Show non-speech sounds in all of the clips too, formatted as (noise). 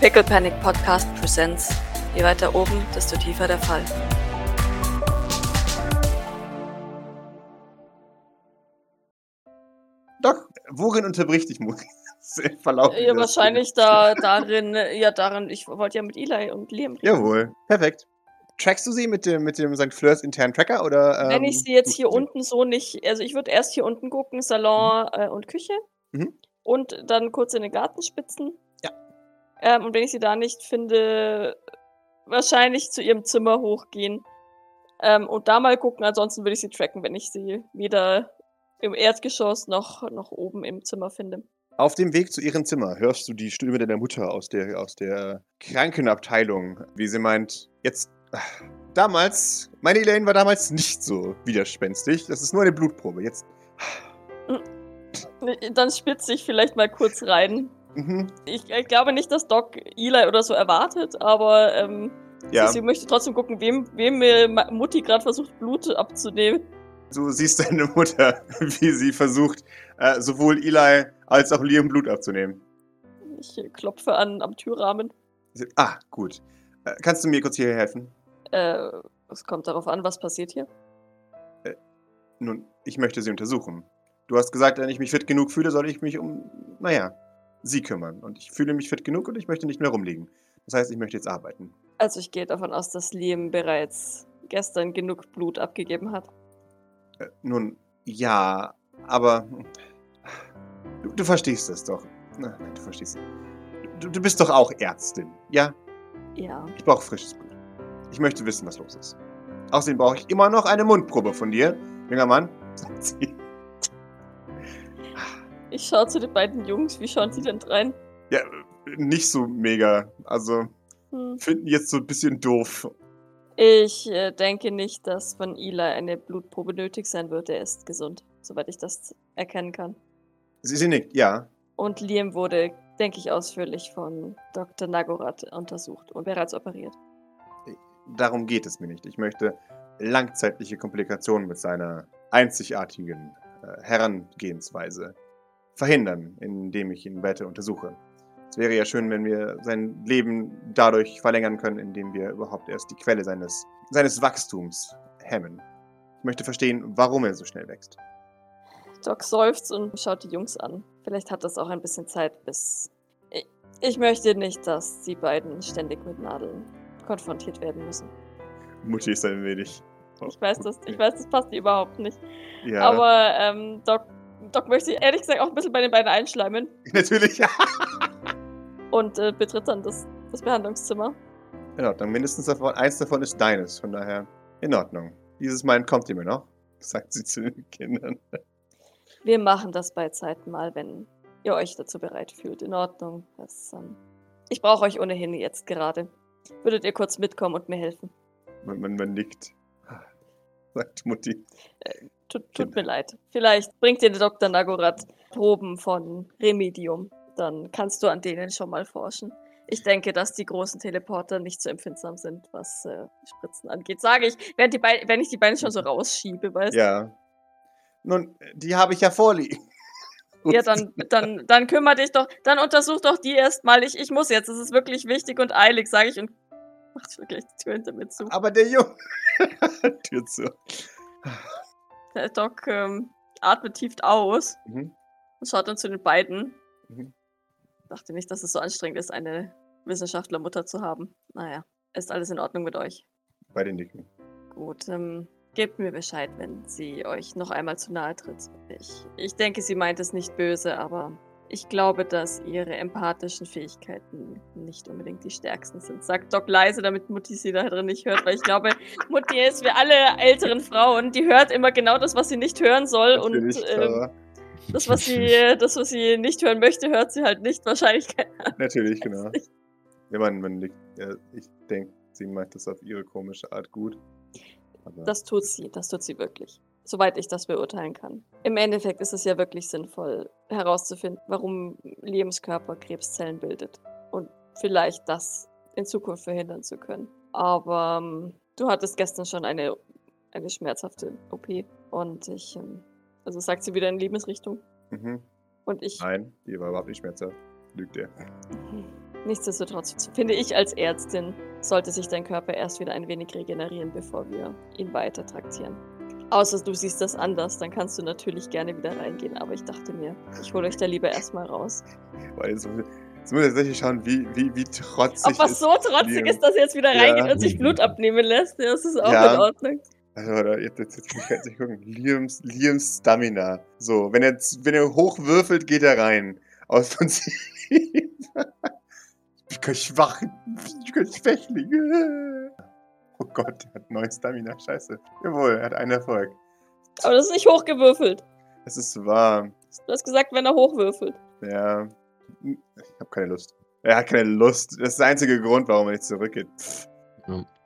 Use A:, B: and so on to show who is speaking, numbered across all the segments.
A: Pickle Panic Podcast Presents. Je weiter oben, desto tiefer der Fall.
B: Doc, worin unterbricht dich (laughs) im Verlauf
C: Ja, wahrscheinlich da, (laughs) darin, ja, darin, ich wollte ja mit Eli und Liam reden.
B: Jawohl, perfekt. Trackst du sie mit dem, mit dem St. Fleurs internen Tracker oder? Ähm,
C: Wenn ich sie jetzt hier unten so nicht, also ich würde erst hier unten gucken, Salon äh, und Küche.
B: Mhm.
C: Und dann kurz in den Garten spitzen.
B: Ja.
C: Ähm, und wenn ich sie da nicht finde, wahrscheinlich zu ihrem Zimmer hochgehen. Ähm, und da mal gucken, ansonsten würde ich sie tracken, wenn ich sie weder im Erdgeschoss noch, noch oben im Zimmer finde.
B: Auf dem Weg zu ihrem Zimmer hörst du die Stimme deiner Mutter aus der, aus der Krankenabteilung, wie sie meint, jetzt. ah, Damals, meine Elaine war damals nicht so widerspenstig. Das ist nur eine Blutprobe. Jetzt.
C: Dann spitze ich vielleicht mal kurz rein.
B: Mhm.
C: Ich äh, glaube nicht, dass Doc Eli oder so erwartet, aber ähm,
B: Ja,
C: sie, sie möchte trotzdem gucken, wem, wem Mutti gerade versucht, Blut abzunehmen.
B: du siehst deine Mutter, (laughs) wie sie versucht, äh, sowohl Eli als auch Liam Blut abzunehmen.
C: Ich äh, klopfe an am Türrahmen.
B: Ah, gut. Äh, kannst du mir kurz hier helfen?
C: Äh, es kommt darauf an, was passiert hier.
B: Nun, ich möchte sie untersuchen. Du hast gesagt, wenn ich mich fit genug fühle, soll ich mich um, naja, sie kümmern. Und ich fühle mich fit genug und ich möchte nicht mehr rumliegen. Das heißt, ich möchte jetzt arbeiten.
C: Also ich gehe davon aus, dass Liam bereits gestern genug Blut abgegeben hat.
B: Äh, nun, ja, aber du, du verstehst es doch. Na, Nein, du verstehst es. Du, du bist doch auch Ärztin, ja?
C: Ja.
B: Ich brauche frisches Blut. Ich möchte wissen, was los ist. Außerdem brauche ich immer noch eine Mundprobe von dir, junger Mann. (laughs) sagt sie.
C: Ich schaue zu den beiden Jungs. Wie schauen sie denn rein?
B: Ja, nicht so mega. Also,
C: Hm.
B: finden jetzt so ein bisschen doof.
C: Ich äh, denke nicht, dass von Eli eine Blutprobe nötig sein wird. Er ist gesund, soweit ich das erkennen kann.
B: Sie, sie nickt, ja.
C: Und Liam wurde, denke ich, ausführlich von Dr. Nagorath untersucht und bereits operiert.
B: Darum geht es mir nicht. Ich möchte langzeitliche Komplikationen mit seiner einzigartigen äh, Herangehensweise verhindern, indem ich ihn weiter untersuche. Es wäre ja schön, wenn wir sein Leben dadurch verlängern können, indem wir überhaupt erst die Quelle seines, seines Wachstums hemmen. Ich möchte verstehen, warum er so schnell wächst.
C: Doc seufzt und schaut die Jungs an. Vielleicht hat das auch ein bisschen Zeit, bis. Ich, ich möchte nicht, dass die beiden ständig mit Nadeln konfrontiert werden müssen.
B: Mutti ist ein wenig.
C: Ich weiß, das, ich weiß, das passt überhaupt nicht.
B: Ja,
C: Aber ähm, Doc, Doc möchte sich ehrlich gesagt auch ein bisschen bei den beiden einschleimen (laughs)
B: natürlich.
C: und äh, betritt dann das, das Behandlungszimmer.
B: In Ordnung. Mindestens davon, eins davon ist deines. Von daher in Ordnung. Dieses Mal kommt ihr mir noch, sagt sie zu den Kindern.
C: Wir machen das bei Zeiten mal, wenn ihr euch dazu bereit fühlt. In Ordnung. Das, ähm, ich brauche euch ohnehin jetzt gerade. Würdet ihr kurz mitkommen und mir helfen?
B: Man, man, man nickt. Sagt Mutti.
C: Tut, tut mir leid. Vielleicht bringt dir der Dr. Nagorath Proben von Remedium. Dann kannst du an denen schon mal forschen. Ich denke, dass die großen Teleporter nicht so empfindsam sind, was äh, Spritzen angeht. Sage ich, während die Beine, wenn ich die Beine schon so rausschiebe, weißt du?
B: Ja. Nun, die habe ich ja vorliegen. (laughs)
C: Ja, dann, dann, dann kümmere dich doch, dann untersuch doch die erstmal. Ich, ich muss jetzt, es ist wirklich wichtig und eilig, sage ich und macht wirklich die Tür hinter mir zu.
B: Aber der Junge. (laughs) Tür zu.
C: Der (laughs) Doc ähm, atmet tief aus
B: Mhm.
C: und schaut dann zu den beiden.
B: Mhm.
C: Dachte nicht, dass es so anstrengend ist, eine Wissenschaftlermutter zu haben. Naja, ist alles in Ordnung mit euch.
B: Bei den Nicken.
C: Gut, ähm, gebt mir Bescheid, wenn sie euch noch einmal zu nahe tritt. Ich, ich denke, sie meint es nicht böse, aber ich glaube, dass ihre empathischen Fähigkeiten nicht unbedingt die stärksten sind. Sagt Doc leise, damit Mutti sie da drin nicht hört, weil ich glaube, Mutti ist wie alle älteren Frauen, die hört immer genau das, was sie nicht hören soll und
B: Natürlich,
C: ähm,
B: aber
C: das, was sie, das, was sie nicht hören möchte, hört sie halt nicht. Wahrscheinlich (laughs) keine
B: natürlich, genau.
C: Ahnung.
B: Ja, man, man nickt. Ja, ich denke, sie meint das auf ihre komische Art gut. Aber
C: Das tut sie, das tut sie wirklich. Soweit ich das beurteilen kann. Im Endeffekt ist es ja wirklich sinnvoll, herauszufinden, warum Liams Körper Krebszellen bildet. Und vielleicht das in Zukunft verhindern zu können. Aber ähm, du hattest gestern schon eine, eine schmerzhafte OP. Und ich, ähm, also sagt sie wieder in Lebensrichtung.
B: Mhm.
C: Und ich,
B: Nein, die war überhaupt nicht schmerzhaft. lügt er.
C: Nichtsdestotrotz finde ich als Ärztin, sollte sich dein Körper erst wieder ein wenig regenerieren, bevor wir ihn weiter traktieren. Außer du siehst das anders, dann kannst du natürlich gerne wieder reingehen. Aber ich dachte mir, ich hole euch da lieber erstmal raus.
B: Weil jetzt, jetzt muss ich tatsächlich schauen, wie, wie, wie trotzig.
C: Ob was so trotzig ist, dass er jetzt wieder
B: Ja.
C: reingeht und sich Blut abnehmen lässt, das ist auch
B: Ja.
C: in Ordnung.
B: Also, warte, jetzt, jetzt, jetzt muss ich jetzt gucken. Liams, Liams Stamina. So, wenn er, wenn er hochwürfelt, geht er rein. Aus (laughs) Prinzip. ich bin schwach. Ich bin Schwächling. Oh Gott, der hat neun Stamina. Scheiße. Jawohl, er hat einen Erfolg.
C: Aber das ist nicht hochgewürfelt.
B: Es ist wahr.
C: Du hast gesagt, wenn er hochwürfelt.
B: Ja. Ich habe keine Lust. Er hat keine Lust. Das ist der einzige Grund, warum er nicht zurückgeht. Pff.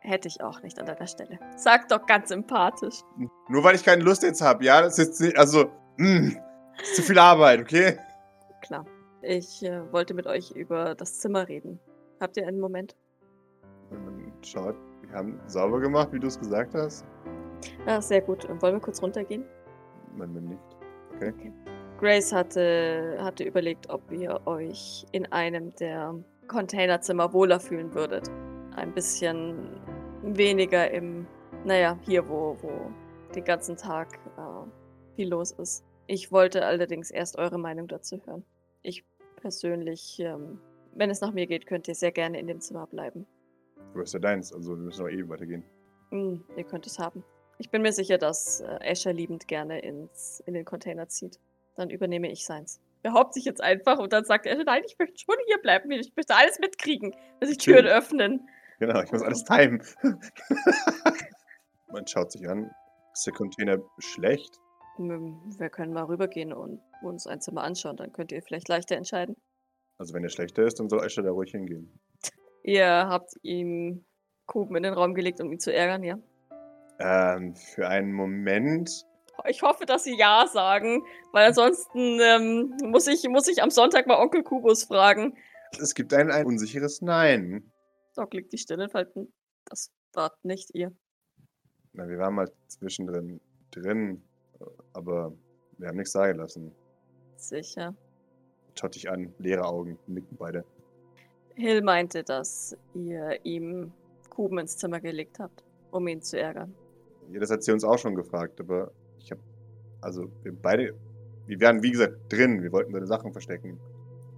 C: Hätte ich auch nicht an deiner Stelle. Sag doch ganz sympathisch.
B: Nur weil ich keine Lust jetzt habe, ja? Das ist jetzt nicht. Also, mh, ist zu viel Arbeit, okay?
C: Klar. Ich äh, wollte mit euch über das Zimmer reden. Habt ihr einen Moment?
B: Und schaut, haben sauber gemacht, wie du es gesagt hast.
C: Ah, sehr gut. Wollen wir kurz runtergehen?
B: Nein, wenn nicht.
C: Grace hatte, hatte überlegt, ob ihr euch in einem der Containerzimmer wohler fühlen würdet. Ein bisschen weniger im, naja, hier, wo, wo den ganzen Tag äh, viel los ist. Ich wollte allerdings erst eure Meinung dazu hören. Ich persönlich, ähm, wenn es nach mir geht, könnt ihr sehr gerne in dem Zimmer bleiben.
B: Du hast ja deins, also wir müssen auch eh weitergehen.
C: Hm, ihr könnt es haben. Ich bin mir sicher, dass äh, Asher liebend gerne ins, in den Container zieht. Dann übernehme ich seins. Behaupte sich jetzt einfach und dann sagt er, nein, ich möchte schon hier bleiben. Ich möchte alles mitkriegen, dass sich Türen öffnen.
B: Genau, ich muss alles timen. (laughs) Man schaut sich an. Ist der Container schlecht?
C: Hm, Wir können mal rübergehen und uns ein Zimmer anschauen. Dann könnt ihr vielleicht leichter entscheiden.
B: Also wenn er schlechter ist, dann soll Escher da ruhig hingehen.
C: Ihr habt ihm Kuben in den Raum gelegt, um ihn zu ärgern, ja?
B: Ähm, für einen Moment.
C: Ich hoffe, dass sie Ja sagen, weil ansonsten ähm, muss, ich, muss ich am Sonntag mal Onkel Kubus fragen.
B: Es gibt ein, ein unsicheres Nein.
C: Doc liegt die Stirn in Falten. Das wart nicht ihr.
B: Na, wir waren mal zwischendrin drin, aber wir haben nichts sagen lassen.
C: Sicher.
B: Schaut dich an, leere Augen, nicken beide.
C: Hill meinte, dass ihr ihm Kuben ins Zimmer gelegt habt, um ihn zu ärgern.
B: Ja, das hat sie uns auch schon gefragt, aber ich habe, also wir beide, wir waren wie gesagt drin, wir wollten seine Sachen verstecken.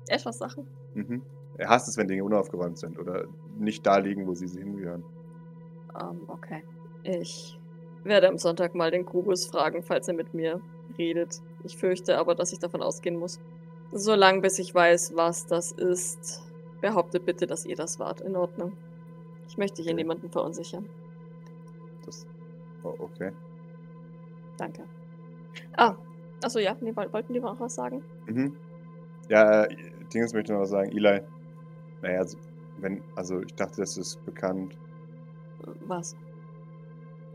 C: Etwas Sachen?
B: Mhm. Er hasst es, wenn Dinge unaufgeräumt sind oder nicht da liegen, wo sie hingehören.
C: Ähm, okay. Ich werde am Sonntag mal den Kubus fragen, falls er mit mir redet. Ich fürchte aber, dass ich davon ausgehen muss. Solange bis ich weiß, was das ist, behauptet bitte, dass ihr das wart. In Ordnung. Ich möchte hier
B: Okay.
C: niemanden verunsichern.
B: Das, oh, okay.
C: Danke. Ah, achso, ja, nee, woll- wollten die noch was sagen?
B: Mhm. Ja, äh, Dingens möchte noch was sagen. Eli, naja, also, wenn, also ich dachte, das ist bekannt,
C: Was?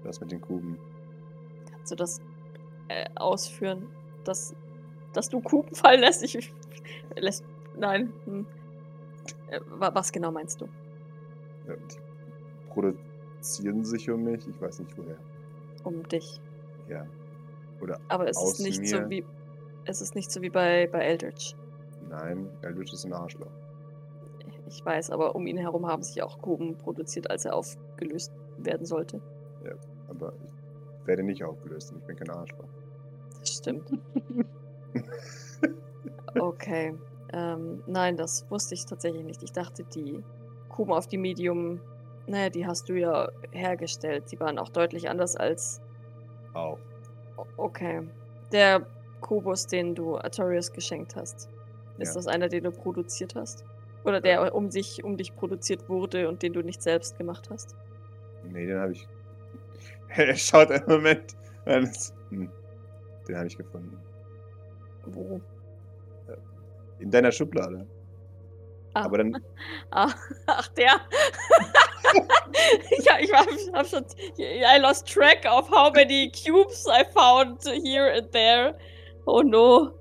B: das mit den Kuben.
C: Kannst du das äh, ausführen? Dass, dass du Kuben fallen lässt? Ich, ich (laughs) lässt. Nein. Hm. Äh, wa- was genau meinst du?
B: Ja, die produzieren sich um mich, ich weiß nicht woher.
C: Um dich.
B: Ja. Oder
C: Aber es
B: Aus
C: ist nicht
B: mir.
C: so wie. Es ist nicht so wie bei, bei Eldritch.
B: nein, Eldritch ist ein Arschloch.
C: Ich weiß, aber um ihn herum haben sich auch Kuben produziert, als er aufgelöst werden sollte.
B: Aber ich werde nicht aufgelöst und ich bin kein Arschloch.
C: Das stimmt. (laughs) Okay. Ähm, nein, das wusste ich tatsächlich nicht. Ich dachte, die Kuben auf die Medium, naja, die hast du ja hergestellt. Die waren auch deutlich anders als.
B: Auch.
C: O- Okay. Der Kubus, den du Artorius geschenkt hast. Ist
B: Ja.
C: das einer, den du produziert hast? Oder der um sich, um dich produziert wurde und den du nicht selbst gemacht hast?
B: Nee, den habe ich. (laughs) Er schaut einen Moment. Hm. Den habe ich gefunden.
C: Wo?
B: In deiner Schublade.
C: Ah.
B: Aber dann. (laughs)
C: Ah, ach, der. (laughs) ja, ich war, hab schon. I lost track of how many cubes I found here and there. Oh no.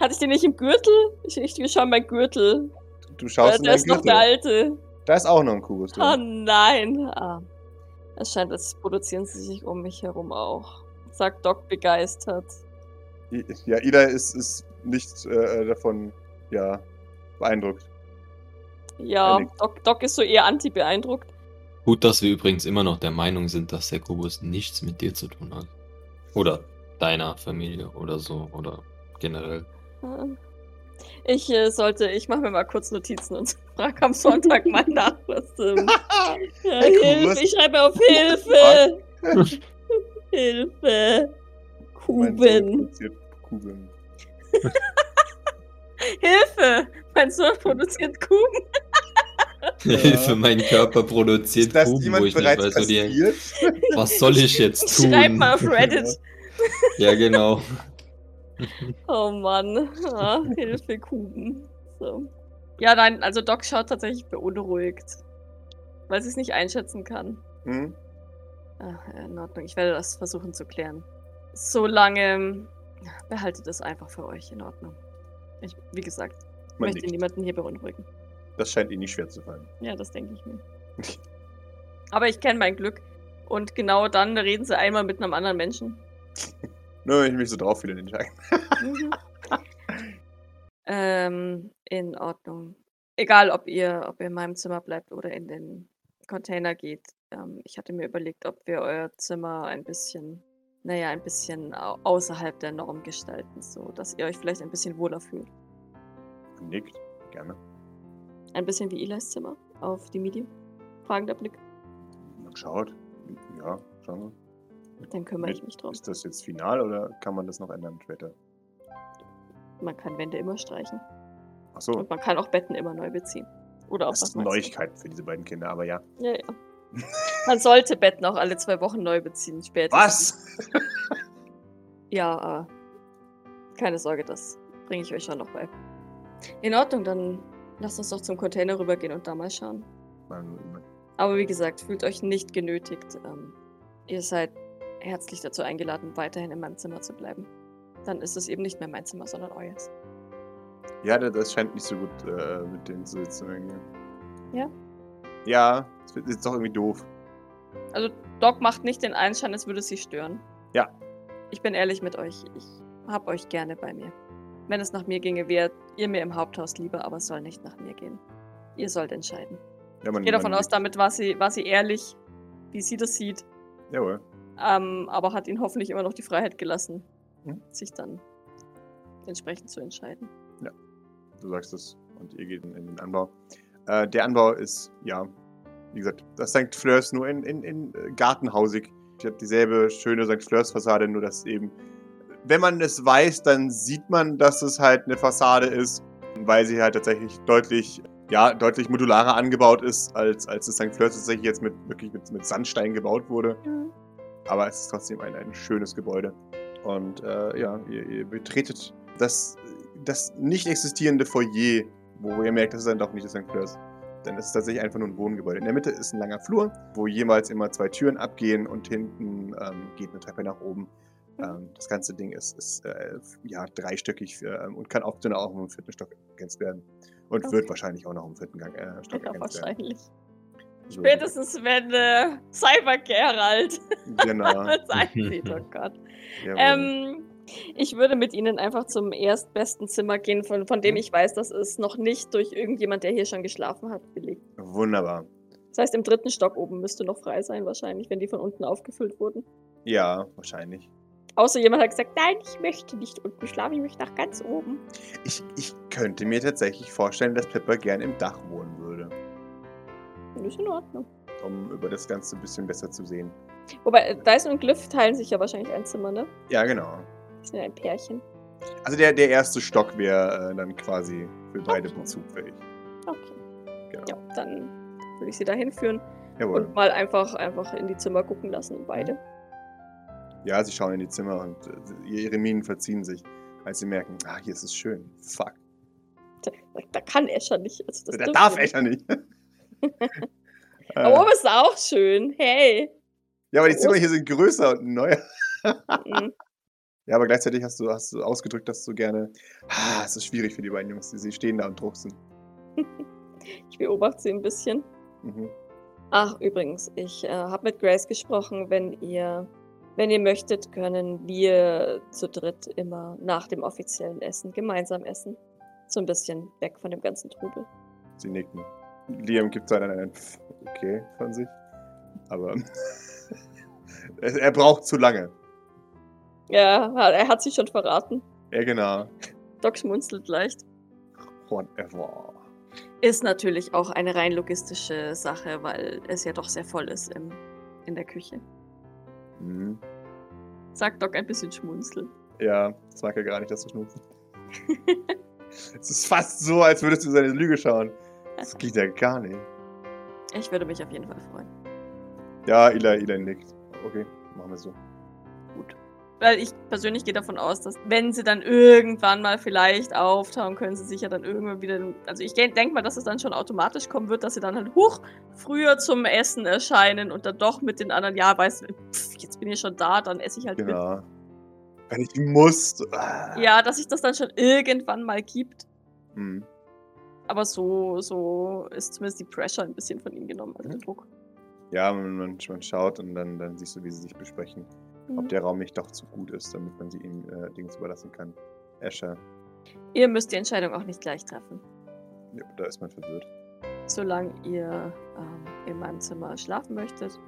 C: Hatte ich den nicht im Gürtel? Ich, ich schau mein Gürtel.
B: Du
C: Äh,
B: schaust in
C: der
B: dein
C: ist noch der alte.
B: Da ist auch noch ein Kubus
C: Oh
B: drin.
C: nein. Ah. Es scheint, als produzieren sie sich um mich herum auch. Sagt Doc begeistert.
B: Ja, Ida ist, ist nicht äh, davon, ja, beeindruckt.
C: Ja. Doc, Doc ist so eher anti-beeindruckt.
D: Gut, dass wir übrigens immer noch der Meinung sind, dass der Kubus nichts mit dir zu tun hat. Oder deiner Familie oder so. Oder generell.
C: Ich äh, sollte, ich mache mir mal kurz Notizen und (laughs) frage am Sonntag mal nach, was. Ähm, (laughs) ja. Hilfe, ich schreibe auf Hilfe! (laughs) Hilfe!
B: Mein Sohn
C: Kuben! (laughs) Hilfe! Mein Sohn produziert Kuben! (laughs)
D: Hilfe, mein Körper produziert
B: Ist das
D: Kuben, wo ich nicht weiß, wo die? (laughs) Was soll ich jetzt tun?
C: Schreib mal auf Reddit.
D: Ja, genau.
C: Oh Mann. Ah, Hilfe, Kuben. So. Ja, nein, also Doc schaut tatsächlich beunruhigt. Weil sie es nicht einschätzen kann.
B: Hm?
C: Ja, in Ordnung. Ich werde das versuchen zu klären. Solange behaltet es einfach für euch in Ordnung. Ich, wie gesagt,
B: Man
C: möchte
B: nickt.
C: niemanden hier beunruhigen.
B: Das scheint ihnen nicht schwer zu fallen.
C: Ja, das denke ich mir. Aber ich kenne mein Glück. Und genau dann reden sie einmal mit einem anderen Menschen. (laughs)
B: Nur wenn ich mich so drauf fühle, den Tag.
C: Mhm. (laughs) (laughs) ähm, in Ordnung. Egal, ob ihr, ob ihr in meinem Zimmer bleibt oder in den Container geht. Ähm, ich hatte mir überlegt, ob wir euer Zimmer ein bisschen, naja, ein bisschen au außerhalb der Norm gestalten, so dass ihr euch vielleicht ein bisschen wohler fühlt.
B: Nickt. Gerne.
C: Ein bisschen wie Elias Zimmer auf die Medium. Fragender Blick.
B: Man schaut. Ja, schauen
C: Dann kümmere
B: Mit-
C: ich mich
B: wir.
C: drum.
B: Ist das jetzt final oder kann man das noch ändern später?
C: Man kann Wände immer streichen.
B: Achso,
C: Und man kann auch Betten immer neu beziehen. Oder auch
B: das
C: was
B: ist
C: meinst du?
B: Neuigkeit für diese beiden Kinder, aber ja.
C: Ja, ja. (laughs) Man sollte Betten auch alle zwei Wochen neu beziehen, später.
B: Was? (laughs)
C: Ja, aber keine Sorge, das bringe ich euch schon noch bei. In Ordnung, dann lasst uns doch zum Container rübergehen und da mal schauen. Aber wie gesagt, fühlt euch nicht genötigt. Ähm, ihr seid herzlich dazu eingeladen, weiterhin in meinem Zimmer zu bleiben. Dann ist es eben nicht mehr mein Zimmer, sondern euers.
B: Ja, das- das scheint nicht so gut äh, mit denen zu sitzen.
C: Ja?
B: Ja, es wird- ist doch irgendwie doof.
C: Also Doc macht nicht den Einschein, es würde sie stören.
B: Ja.
C: Ich bin ehrlich mit euch. Ich hab euch gerne bei mir. Wenn es nach mir ginge, wärt ihr mir im Haupthaus lieber, aber es soll nicht nach mir gehen. Ihr sollt entscheiden.
B: Ja, man,
C: Ich gehe davon aus, damit war sie, war sie ehrlich, wie sie das sieht,
B: Jawohl.
C: ähm, aber hat ihn hoffentlich immer noch die Freiheit gelassen,
B: Mhm.
C: sich dann entsprechend zu entscheiden.
B: Du sagst es und ihr geht in, in den Anbau. Äh, der Anbau ist, ja, wie gesagt, das St. Fleurs nur in, in, in äh, gartenhausig. Ich habe dieselbe schöne St. Fleurs-Fassade, nur dass eben, wenn man es weiß, dann sieht man, dass es halt eine Fassade ist, weil sie halt tatsächlich deutlich, ja, deutlich modularer angebaut ist, als, als das St. Fleurs tatsächlich jetzt mit, wirklich mit, mit Sandstein gebaut wurde. Aber es ist trotzdem ein, ein schönes Gebäude. Und äh, ja, ihr, ihr betretet das, das nicht existierende Foyer, wo ihr merkt, das ist dann doch nicht das St. Fleurs. Denn es ist tatsächlich einfach nur ein Wohngebäude. In der Mitte ist ein langer Flur, wo jeweils immer zwei Türen abgehen und hinten ähm, geht eine Treppe nach oben. Ähm, das ganze Ding ist, ist äh, ja, dreistöckig ähm, und kann auch, dann auch im vierten Stock ergänzt werden. Und
C: Okay.
B: wird wahrscheinlich auch noch im vierten Gang, äh, Stock
C: Ja,
B: ergänzt werden.
C: wahrscheinlich.
B: So,
C: Spätestens wenn äh, Cyber Geralt
B: Genau. (laughs)
C: das einzieht, oh Gott. (laughs)
B: Jawohl.
C: Ähm, ich würde mit Ihnen einfach zum erstbesten Zimmer gehen, von, von dem
B: Mhm.
C: ich weiß, dass es noch nicht durch irgendjemand, der hier schon geschlafen hat, belegt.
B: Wunderbar.
C: Das heißt, im dritten Stock oben müsste noch frei sein, wahrscheinlich, wenn die von unten aufgefüllt wurden.
B: Ja, wahrscheinlich.
C: Außer jemand hat gesagt, nein, ich möchte nicht unten schlafen, ich möchte nach ganz oben.
B: Ich, ich könnte mir tatsächlich vorstellen, dass Pepper gern im Dach wohnen würde,
C: ist in Ordnung.
B: um über das Ganze ein bisschen besser zu sehen.
C: Wobei, äh, Dyson und Glyph teilen sich ja wahrscheinlich ein Zimmer, ne?
B: Ja, genau.
C: Sind ein Pärchen.
B: Also der, der erste Stock wäre äh, dann quasi für beide
C: Okay.
B: bezugfähig.
C: Okay.
B: Genau.
C: Ja, dann würde ich sie da hinführen
B: Jawohl.
C: und mal einfach, einfach in die Zimmer gucken lassen, beide.
B: Ja, sie schauen in die Zimmer und äh, ihre Minen verziehen sich, als sie merken, ah, hier ist es schön. Fuck.
C: Da, da kann Escher nicht. Also das
B: da darf. Escher nicht. (laughs) (laughs)
C: Aber oben ist auch schön. Hey.
B: ja, aber die Zimmer hier sind größer und neuer. Ja, aber gleichzeitig hast du, hast du ausgedrückt, dass du gerne. Ah, es ist schwierig für die beiden Jungs. Sie stehen da und drucksen. (laughs)
C: Ich beobachte sie ein bisschen.
B: Mhm.
C: Ach, übrigens, ich äh, habe mit Grace gesprochen. Wenn ihr, wenn ihr möchtet, können wir zu dritt immer nach dem offiziellen Essen gemeinsam essen. So ein bisschen weg von dem ganzen Trubel.
B: Sie nicken. Liam gibt dann einen Pff, okay von sich. Aber (laughs) er er braucht zu lange.
C: Ja, er hat sich schon verraten.
B: Ja, genau.
C: Doc schmunzelt leicht.
B: Whatever.
C: Ist natürlich auch eine rein logistische Sache, weil es ja doch sehr voll ist im, in der Küche.
B: Mhm.
C: Sagt Doc ein bisschen schmunzeln.
B: Ja, das mag er gar nicht, dass du schnupfen. (laughs) es ist fast so, als würdest du seine Lüge schauen. Das geht ja gar nicht.
C: Ich würde mich auf jeden Fall freuen.
B: Ja, Eli, Eli nickt. Okay, machen wir so.
C: Gut. Weil ich persönlich gehe davon aus, dass wenn sie dann irgendwann mal vielleicht auftauchen, können sie sich ja dann irgendwann wieder. Also ich denke mal, dass es dann schon automatisch kommen wird, dass sie dann halt hoch früher zum Essen erscheinen und dann doch mit den anderen, ja, weißt du, jetzt bin ich schon da, dann esse ich halt mit.
B: Genau. Wenn ich muss. Ah.
C: Ja, dass sich das dann schon irgendwann mal gibt.
B: Hm.
C: Aber so, so ist zumindest die Pressure ein bisschen von ihm genommen, also der
B: Mhm.
C: Druck.
B: Ja, man, man, man schaut und dann, dann siehst du, wie sie sich besprechen. Ob
C: Mhm.
B: der Raum nicht doch zu gut ist, damit man sie ihm äh, Dings überlassen kann. Escher.
C: Ihr müsst die Entscheidung auch nicht gleich treffen.
B: Ja, da ist man verwirrt.
C: Solange ihr ähm, in meinem Zimmer schlafen möchtet,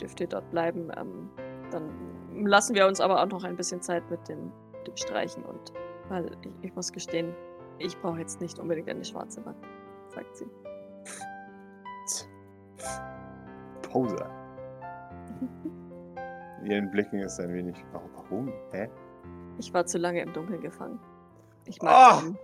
C: dürft ihr dort bleiben. Ähm, dann lassen wir uns aber auch noch ein bisschen Zeit mit dem, dem Streichen und weil ich, ich muss gestehen, ich brauche jetzt nicht unbedingt eine schwarze Wand, sagt sie.
B: Poser. (laughs) In ihren Blicken ist ein wenig. Warum? Hä?
C: Ich war zu lange im Dunkeln gefangen. Ich mag ihn.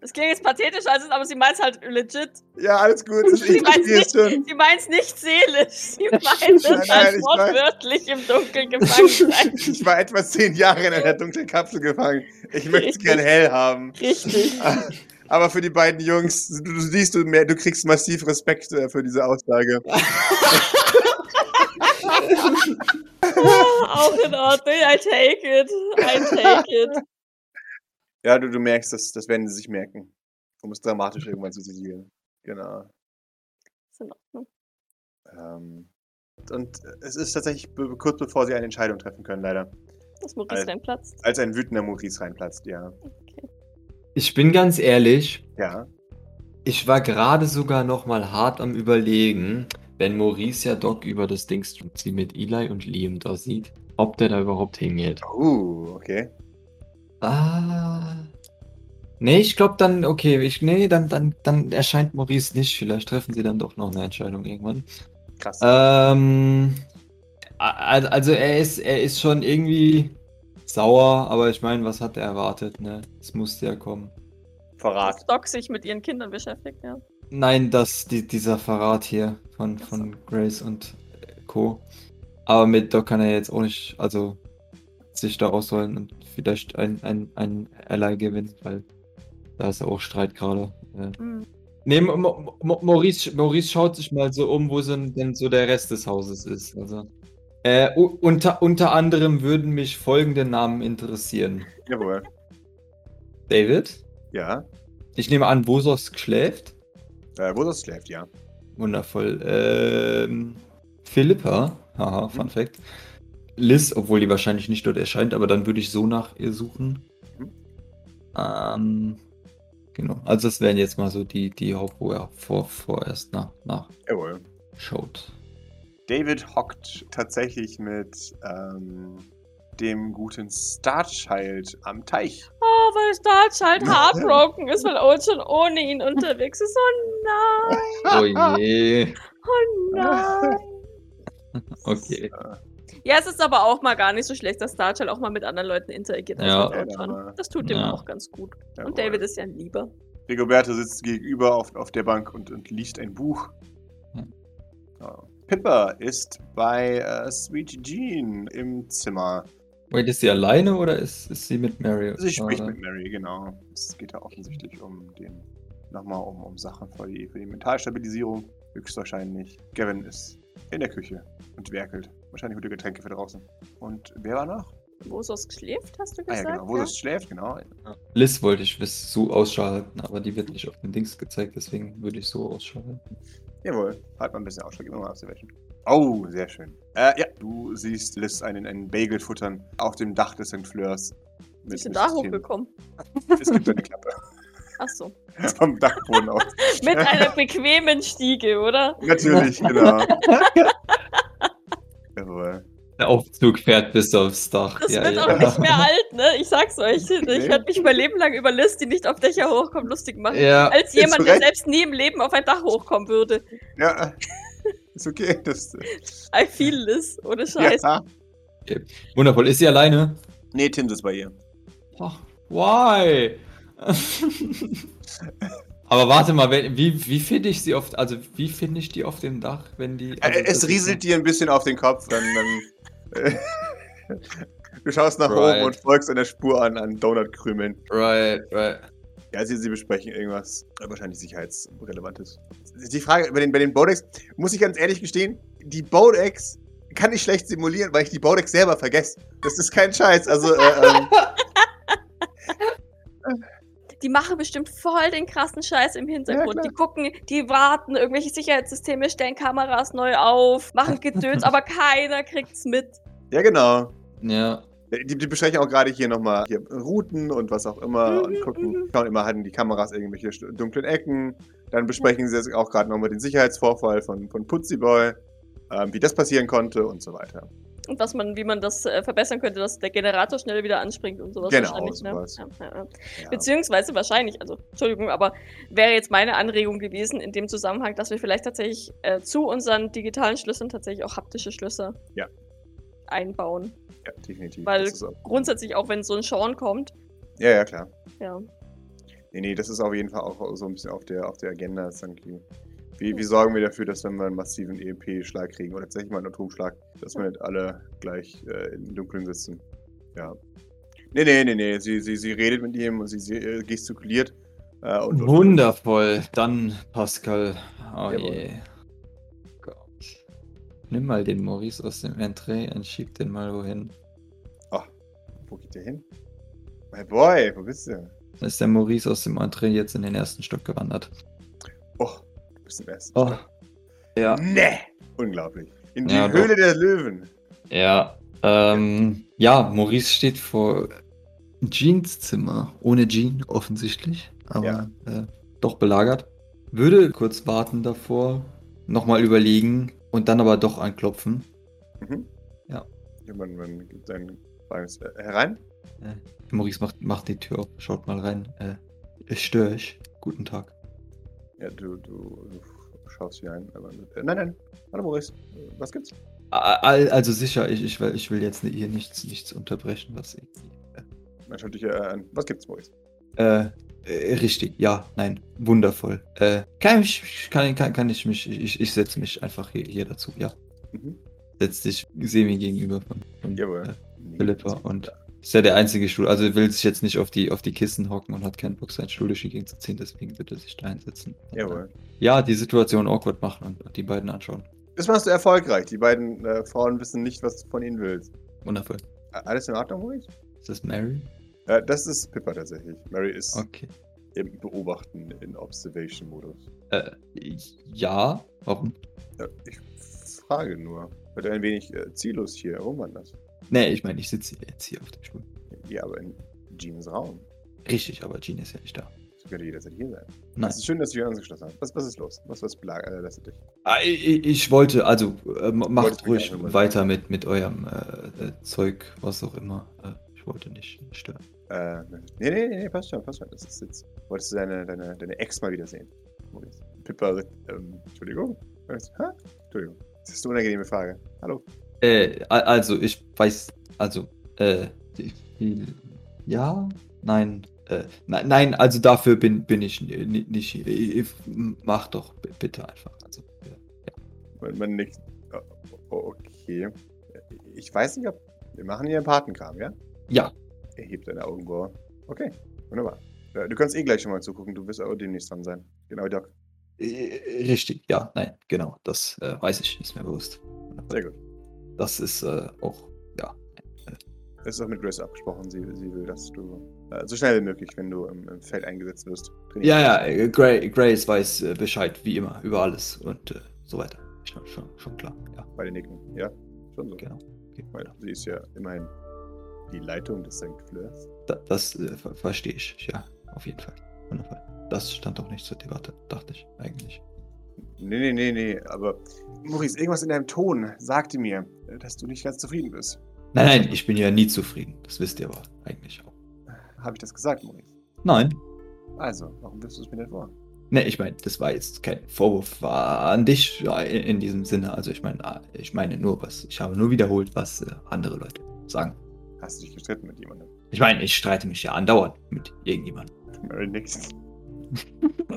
C: Das (laughs) klingt jetzt pathetisch, also, aber sie meint halt legit.
B: Ja, alles gut. (laughs)
C: Sie
B: es
C: meint es nicht seelisch. Sie meint es als wortwörtlich im Dunkeln gefangen sein. (laughs)
B: Ich war etwa zehn Jahre in einer dunklen Kapsel gefangen. Ich möchte es gern hell haben.
C: Richtig.
B: Aber für die beiden Jungs, du, du siehst, du, mehr, du kriegst massiv Respekt äh, für diese Aussage. (laughs)
C: Auch in Ordnung. I take it. I take it.
B: Ja, du, du merkst, das, das werden sie sich merken. Um es dramatisch irgendwann zu zitieren. Genau.
C: Ist in Ordnung.
B: Ähm, und es ist tatsächlich be- kurz bevor sie eine Entscheidung treffen können, leider.
C: Dass Maurice
B: Alter.
C: reinplatzt.
B: Als ein wütender Maurice reinplatzt, ja.
C: Okay.
D: Ich bin ganz ehrlich,
B: Ja.
D: ich war gerade sogar noch mal hart am überlegen, wenn Maurice ja Doc über das Ding sie mit Eli und Liam da sieht, ob der da überhaupt hingeht.
B: Uh, okay.
D: Ah. Nee, ich glaube dann, okay, ich, nee, dann, dann, dann erscheint Maurice nicht. Vielleicht treffen sie dann doch noch eine Entscheidung irgendwann.
B: Krass.
D: Ähm, also er ist, er ist schon irgendwie sauer, aber ich meine, was hat er erwartet, ne? Es musste ja kommen.
B: Verrat.
C: Dass Doc sich mit ihren Kindern beschäftigt, ja.
D: Nein, das, die, dieser Verrat hier von, von Grace und äh, Co. Aber mit Doc kann er jetzt auch nicht, also sich da rausholen und vielleicht ein, ein, ein Ally gewinnen, weil da ist auch Streit gerade. Äh.
C: Mhm.
D: Nee, Mo Mo Mo Maurice, Maurice schaut sich mal so um, wo so, denn so der Rest des Hauses ist. Also, äh, unter, unter anderem würden mich folgende Namen interessieren.
B: Jawohl.
D: David?
B: Ja.
D: Ich nehme an, Vosos schläft.
B: Äh, wo das schläft, ja.
D: Wundervoll. Ähm, Philippa, haha, Fun
B: Mhm.
D: Fact. Liz, obwohl die wahrscheinlich nicht dort erscheint, aber dann würde ich so nach ihr suchen.
B: Mhm.
D: Ähm, genau. Also das wären jetzt mal so die, die Haupt, wo er vor, vorerst nach, nach
B: Jawohl.
D: schaut.
B: David hockt tatsächlich mit ähm, dem guten Starchild am Teich.
C: Oh, weil Starch halt (laughs) heartbroken ist, weil Old schon ohne ihn unterwegs ist. Oh nein,
D: Oh je.
C: oh nein. (laughs)
D: Okay.
C: Ja, es ist aber auch mal gar nicht so schlecht, dass Starch halt auch mal mit anderen Leuten interagiert. als
D: Ja.
C: Das tut ihm
D: Ja.
C: auch ganz gut.
B: jawohl.
C: Und David ist ja ein Lieber.
B: Rigoberto sitzt gegenüber auf, auf der Bank und, und liest ein Buch.
D: Hm.
B: Pippa ist bei äh, Sweet Jean im Zimmer.
D: Wait, ist sie alleine oder ist, ist sie mit Mary?
B: Sie spricht
D: Oder-
B: mit Mary, genau. Es geht da offensichtlich um den, nochmal um, um Sachen für die, für die Mentalstabilisierung. Höchstwahrscheinlich. Gavin ist in der Küche und werkelt. Wahrscheinlich gute Getränke für draußen. Und wer war noch?
C: Wo es schläft, hast du
B: Ah ja,
C: gesagt?
B: genau. Wo das schläft, genau.
D: Liz wollte ich bis so ausschalten, aber die wird nicht auf den Dings gezeigt, deswegen würde ich so ausschalten.
B: Jawohl, halt mal ein bisschen Ausschlag, immer mal auszuwäschen. Oh, sehr schön. Äh, ja, du siehst Liz einen, einen Bagel futtern auf dem Dach des St. Fleurs.
C: Wie
B: Mit
C: sind da hochgekommen?
B: Es gibt eine Klappe (laughs)
C: Achso. (laughs)
B: vom Dachboden aus. (laughs)
C: Mit einer bequemen Stiege, oder?
B: Natürlich, genau. Jawohl.
D: Der Aufzug fährt bis aufs Dach.
C: Das
D: ja,
C: wird
D: ja.
C: auch nicht mehr alt, ne? Ich sag's euch. Ich
B: Nee.
C: werde mich mein Leben lang über Liz, die nicht auf Dächer hochkommt, lustig machen.
D: Ja,
C: Als
B: Ist
C: jemand, der selbst nie im Leben auf ein Dach hochkommen würde.
B: Ja, ist okay. (laughs) Das,
C: I feel Liz, ohne Scheiß.
B: ja.
D: wundervoll. Ist sie alleine?
B: Nee, Tim ist bei ihr.
D: Oh, why? (laughs) Aber warte mal, wenn- wie, wie finde ich sie oft, also wie finde ich die auf dem Dach, wenn die. Also
B: Äh,
D: das
B: es rieselt dir ein bisschen auf den Kopf, dann. dann äh, (laughs) du schaust nach
D: Right.
B: oben und folgst an der Spur an, an Donutkrümeln.
D: Right, right.
B: Ja, sie, sie besprechen irgendwas äh, wahrscheinlich sicherheitsrelevantes. Die Frage bei den, bei den Bodex, muss ich ganz ehrlich gestehen, die Bodex kann ich schlecht simulieren, weil ich die Bodex selber vergesse. Das ist kein Scheiß. Also, äh, ähm, (laughs)
C: Die machen bestimmt voll den krassen Scheiß im Hintergrund.
B: Ja,
C: die gucken, die warten, irgendwelche Sicherheitssysteme stellen Kameras neu auf, machen (laughs) Gedöns, aber keiner kriegt's mit.
B: ja, genau.
D: Ja.
B: Die, die besprechen auch gerade hier nochmal hier Routen und was auch immer und
C: Mhm,
B: gucken,
C: mhm.
B: schauen immer, hatten die Kameras irgendwelche dunklen Ecken. Dann besprechen sie jetzt auch gerade nochmal den Sicherheitsvorfall von, von Putzi Boy, ähm, wie das passieren konnte und so weiter.
C: Und was man, wie man das äh, verbessern könnte, dass der Generator schnell wieder anspringt und sowas
B: Genau,
C: wahrscheinlich.
B: sowas.
C: Ne? Ja, ja, ja. Beziehungsweise wahrscheinlich, also Entschuldigung, aber wäre jetzt meine Anregung gewesen in dem Zusammenhang, dass wir vielleicht tatsächlich äh, zu unseren digitalen Schlüsseln tatsächlich auch haptische Schlüssel einbauen.
B: Ja, definitiv.
C: Weil
B: auch,
C: grundsätzlich auch wenn so ein Sean kommt,
B: ja, ja, klar.
C: ja.
B: Nee, nee, das ist auf jeden Fall auch so ein bisschen auf der, auf der Agenda. Wie, wie sorgen wir dafür, dass wenn wir einen massiven EMP-Schlag kriegen oder tatsächlich mal einen Atomschlag, dass wir nicht alle gleich äh, im Dunkeln sitzen? Ja. Nee, nee, nee, nee. Sie, sie, sie redet mit ihm und sie, sie äh, gestikuliert. Äh, und, und,
D: Wundervoll. Dann, Pascal. Oh
B: Jawohl.
D: je. Nimm mal den Maurice aus dem Entree und schieb den mal wohin.
B: Wo geht der hin? My boy, wo bist du?
D: Dann ist der Maurice aus dem Entree jetzt in den ersten Stock gewandert.
B: Oh, du bist im ersten
D: Oh.
B: Stock.
D: Ja.
B: Nee! Unglaublich. In die
D: Ja, doch.
B: Höhle der Löwen.
D: Ja. Ähm, ja, Maurice steht vor Jeans Zimmer. Ohne Jean, offensichtlich. Aber
B: Ja.
D: äh, doch belagert. Würde kurz warten davor, nochmal überlegen und dann aber doch anklopfen.
B: Mhm.
D: Ja.
B: ja man, man gibt sein Beines äh, herein.
D: Äh, Maurice macht, macht die Tür auf, schaut mal rein. Äh, ich störe ich. Guten Tag.
B: Ja, du, du, du schaust hier ein. Aber, äh, nein, nein. Hallo Maurice. Äh, Was gibt's?
D: Also sicher, ich, ich, will, ich will jetzt hier nichts, nichts unterbrechen, was irgendwie.
B: Man schaut dich äh, an. Was gibt's, Maurice?
D: Äh, äh, richtig, ja, nein, wundervoll. Äh, kann ich, kann, kann, kann ich mich, ich, ich setze mich einfach hier, hier dazu, ja.
B: Mhm.
D: Setz dich Semi gegenüber von, von
B: Jawohl.
D: äh, Philippa und ist ja der einzige Stuhl, also will sich jetzt nicht auf die, auf die Kissen hocken und hat keinen Bock, seinen Stuhl durch die Gegend zu ziehen, deswegen bitte sich da hinsetzen. Und,
B: Jawohl.
D: Ja, die Situation awkward machen und die beiden anschauen.
B: Das machst du erfolgreich. Die beiden äh, Frauen wissen nicht, was du von ihnen willst.
D: Wundervoll.
B: Alles in Ordnung, Maurice?
D: Ist das Mary?
B: Äh, das ist Pippa tatsächlich. Mary ist
D: Okay.
B: im Beobachten in Observation-Modus.
D: Äh, ja, warum?
B: Ja, ich frage nur, weil du ein wenig äh, ziellos hier rumwanderst.
D: Nee, ich meine, ich sitze jetzt hier auf dem Stuhl.
B: Ja, aber in Jeans Raum.
D: Richtig, aber Jean ist ja nicht da.
B: So könnte jederzeit hier sein.
D: Nein.
B: Es ist schön, dass du hier angeschlossen hast. Was, was ist los? Was, was belag, äh, lässt dich?
D: Ah, Ich, ich wollte, also äh, ma- macht ruhig weiter mit, mit eurem äh, äh, Zeug, was auch immer. Ich wollte nicht stören.
B: Äh, nee, nee, nee, passt schon, passt schon. Das ist jetzt. Wolltest du deine, deine, deine Ex mal wiedersehen? Maurice? Pippa, ähm, Entschuldigung. Ha? Entschuldigung. Das ist eine unangenehme Frage. Hallo.
D: Äh, also ich weiß, also, äh, ja, nein, äh, nein, nein, also dafür bin, bin ich ni- ni- nicht, hier. Ich- ich- mach doch bitte einfach. Also, ja.
B: Man, man nickt. Oh, okay. Ich weiß nicht, ob. Wir machen hier einen Patenkram, ja?
D: Ja,
B: Er hebt seine Augenbraue. Okay, wunderbar. Ja, du kannst eh gleich schon mal zugucken. Du wirst auch demnächst dran sein. Genau, Doc.
D: äh, richtig, ja, nein, genau, das äh, weiß ich, ist mir bewusst.
B: Sehr gut.
D: Das ist äh, auch, ja,
B: Es ist auch mit Grace abgesprochen. Sie, sie will, dass du äh, so schnell wie möglich, wenn du im, im Feld eingesetzt wirst.
D: Ja, ja, äh, Gra Grace weiß äh, Bescheid, wie immer, über alles und äh, so weiter. Schon, schon, schon klar, ja,
B: Bei den Nicken. Ja, schon so.
D: genau. Okay,
B: Weil sie ist ja immerhin die Leitung des St. Fleurs.
D: da, das äh, ver verstehe ich, ja, auf jeden Fall. Wundervoll. Das stand doch nicht zur Debatte, dachte ich eigentlich.
B: Nee, nee, nee, nee, aber Maurice, irgendwas in deinem Ton sagte mir, dass du nicht ganz zufrieden bist.
D: Nein, nein, ich bin ja nie zufrieden. Das wisst ihr aber eigentlich auch.
B: Habe ich das gesagt, Maurice?
D: Nein.
B: Also, warum wirfst du es mir denn vor?
D: Ne, ich meine, das war jetzt kein Vorwurf an dich in, in, diesem Sinne. Also ich meine, ich meine nur was. Ich habe nur wiederholt, was äh, andere Leute sagen.
B: Hast du dich gestritten mit jemandem?
D: Ich meine, ich streite mich ja andauernd mit irgendjemandem.
B: Mary nix. (laughs)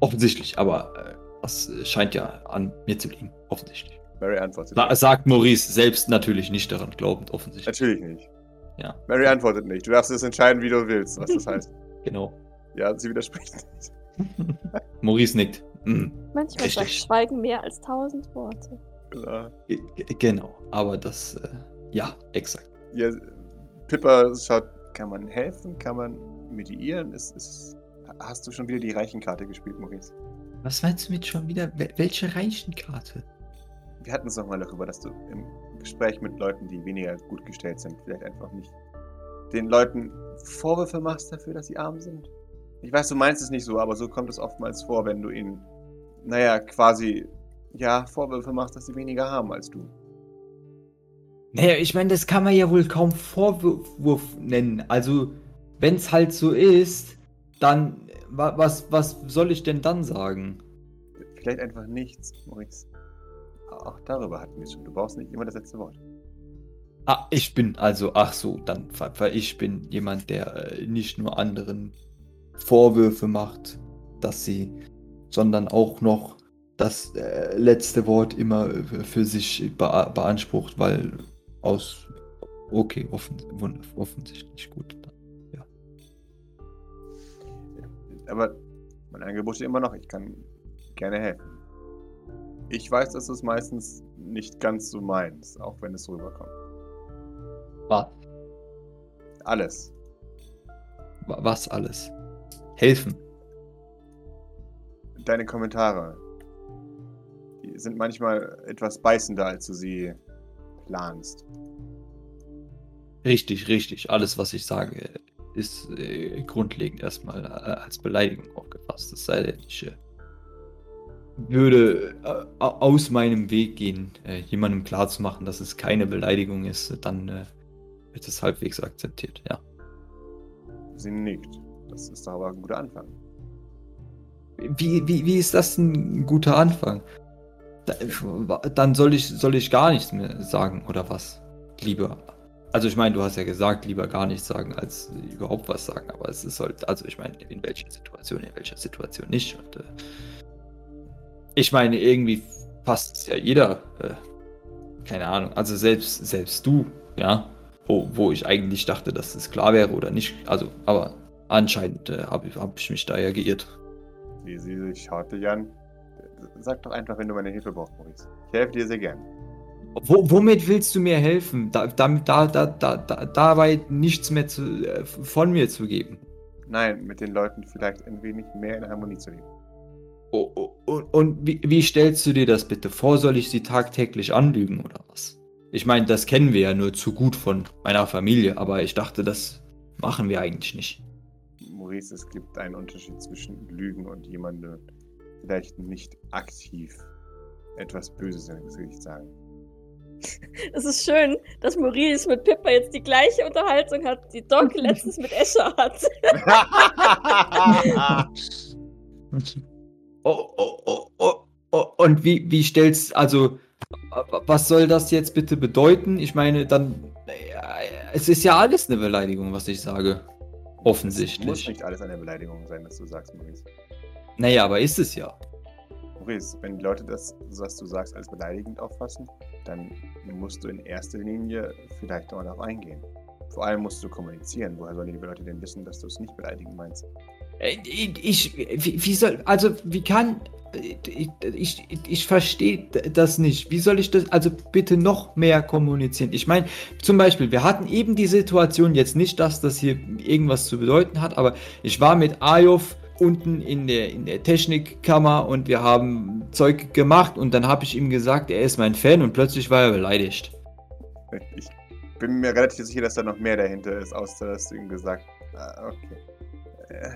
D: Offensichtlich, aber äh, das scheint ja an mir zu liegen. Offensichtlich.
B: Mary antwortet.
D: Sa sagt Maurice selbst natürlich nicht daran glaubend, offensichtlich.
B: Natürlich nicht.
D: Ja.
B: Mary antwortet nicht. Du darfst es entscheiden, wie du willst, was das heißt. (laughs)
D: Genau.
B: Ja, sie widerspricht nicht. (laughs)
D: Maurice nickt. Mhm.
C: Manchmal
D: Richtig.
C: sagt Schweigen mehr als tausend Worte.
B: Ja.
D: Genau, aber das, äh, ja, exakt.
B: Ja, Pippa schaut, kann man helfen? Kann man mediieren? Ist, ist, hast du schon wieder die Reichenkarte gespielt, Maurice?
D: Was meinst du mit schon wieder? Wel- Welche Reichenkarte?
B: Wir hatten es noch mal darüber, dass du im Gespräch mit Leuten, die weniger gut gestellt sind, vielleicht einfach nicht den Leuten Vorwürfe machst dafür, dass sie arm sind. Ich weiß, du meinst es nicht so, aber so kommt es oftmals vor, wenn du ihnen, naja, quasi, ja, Vorwürfe machst, dass sie weniger haben als du.
D: Naja, ich meine, das kann man ja wohl kaum Vorwurf nennen. Also, wenn es halt so ist, dann, wa was, was soll ich denn dann sagen?
B: Vielleicht einfach nichts, Maurice. Auch darüber hatten wir es schon. Du brauchst nicht immer das letzte Wort.
D: Ah, ich bin also, ach so, dann, weil ich bin jemand, der äh, nicht nur anderen Vorwürfe macht, dass sie, sondern auch noch das äh, letzte Wort immer äh, für sich bea beansprucht, weil aus, okay, offen, wund- offensichtlich gut. Ja.
B: Aber mein Angebot steht immer noch. Ich kann gerne helfen. Ich weiß, dass du es meistens nicht ganz so meinst, auch wenn es rüberkommt.
D: Was?
B: Alles.
D: Wa- Was alles? Helfen.
B: Deine Kommentare die sind manchmal etwas beißender, als du sie planst.
D: Richtig, richtig. Alles, was ich sage, ist äh, grundlegend erstmal äh, als Beleidigung aufgefasst. Es sei denn, ich äh, würde äh, au- aus meinem Weg gehen, äh, jemandem klarzumachen, dass es keine Beleidigung ist, dann äh, wird es halbwegs akzeptiert, ja.
B: Sie nickt. Das ist aber ein guter Anfang.
D: Wie, wie, wie ist das ein guter Anfang? Da, dann soll ich, soll ich gar nichts mehr sagen, oder was? Lieber. Also ich meine, du hast ja gesagt, lieber gar nichts sagen, als überhaupt was sagen, aber es ist halt, also ich meine, in welcher Situation, in welcher Situation nicht. Und, äh, ich meine, irgendwie passt es ja jeder, äh, keine Ahnung, also selbst, selbst du, ja, wo, wo ich eigentlich dachte, dass es klar wäre oder nicht, also, aber anscheinend äh, habe ich, hab ich mich da ja geirrt.
B: Wie sie sich schaut dich an. Sag doch einfach, wenn du meine Hilfe brauchst, Maurice. Ich helfe dir sehr gern.
D: Wo, womit willst du mir helfen? Da, da, da, da, da, dabei nichts mehr zu, äh, von mir zu geben.
B: Nein, mit den Leuten vielleicht ein wenig mehr in Harmonie zu leben.
D: Oh, oh, oh, und wie, wie stellst du dir das bitte vor? Soll ich sie tagtäglich anlügen oder was? Ich meine, das kennen wir ja nur zu gut von meiner Familie, aber ich dachte, das machen wir eigentlich nicht.
B: Maurice, es gibt einen Unterschied zwischen Lügen und jemandem vielleicht nicht aktiv etwas Böses ins Gesicht sagen.
C: Es ist schön, dass Maurice mit Pippa jetzt die gleiche Unterhaltung hat, die Doc (laughs) letztens mit Escher hat. (laughs)
D: Oh, oh, oh, oh, oh. Und wie, wie stellst, also, was soll das jetzt bitte bedeuten? Ich meine, dann, ja, es ist ja alles eine Beleidigung, was ich sage.
B: Muss
D: Offensichtlich.
B: nicht alles eine Beleidigung sein, was du sagst, Maurice.
D: Naja, aber ist es ja.
B: Maurice, wenn die Leute das, was du sagst, als beleidigend auffassen, dann musst du in erster Linie vielleicht auch darauf eingehen. Vor allem musst du kommunizieren. Woher sollen die Leute denn wissen, dass du es nicht beleidigend meinst?
D: Äh, Ich, wie, wie soll, also, wie kann, ich, ich, ich verstehe das nicht. Wie soll ich das, also bitte noch mehr kommunizieren? Ich meine, zum Beispiel, wir hatten eben die Situation, jetzt nicht, dass das hier irgendwas zu bedeuten hat, aber ich war mit Ayov unten in der, in der Technikkammer und wir haben Zeug gemacht und dann habe ich ihm gesagt, er ist mein Fan und plötzlich war er beleidigt.
B: Ich bin mir relativ sicher, dass da noch mehr dahinter ist, außer dass du ihm gesagt ah, okay. Äh,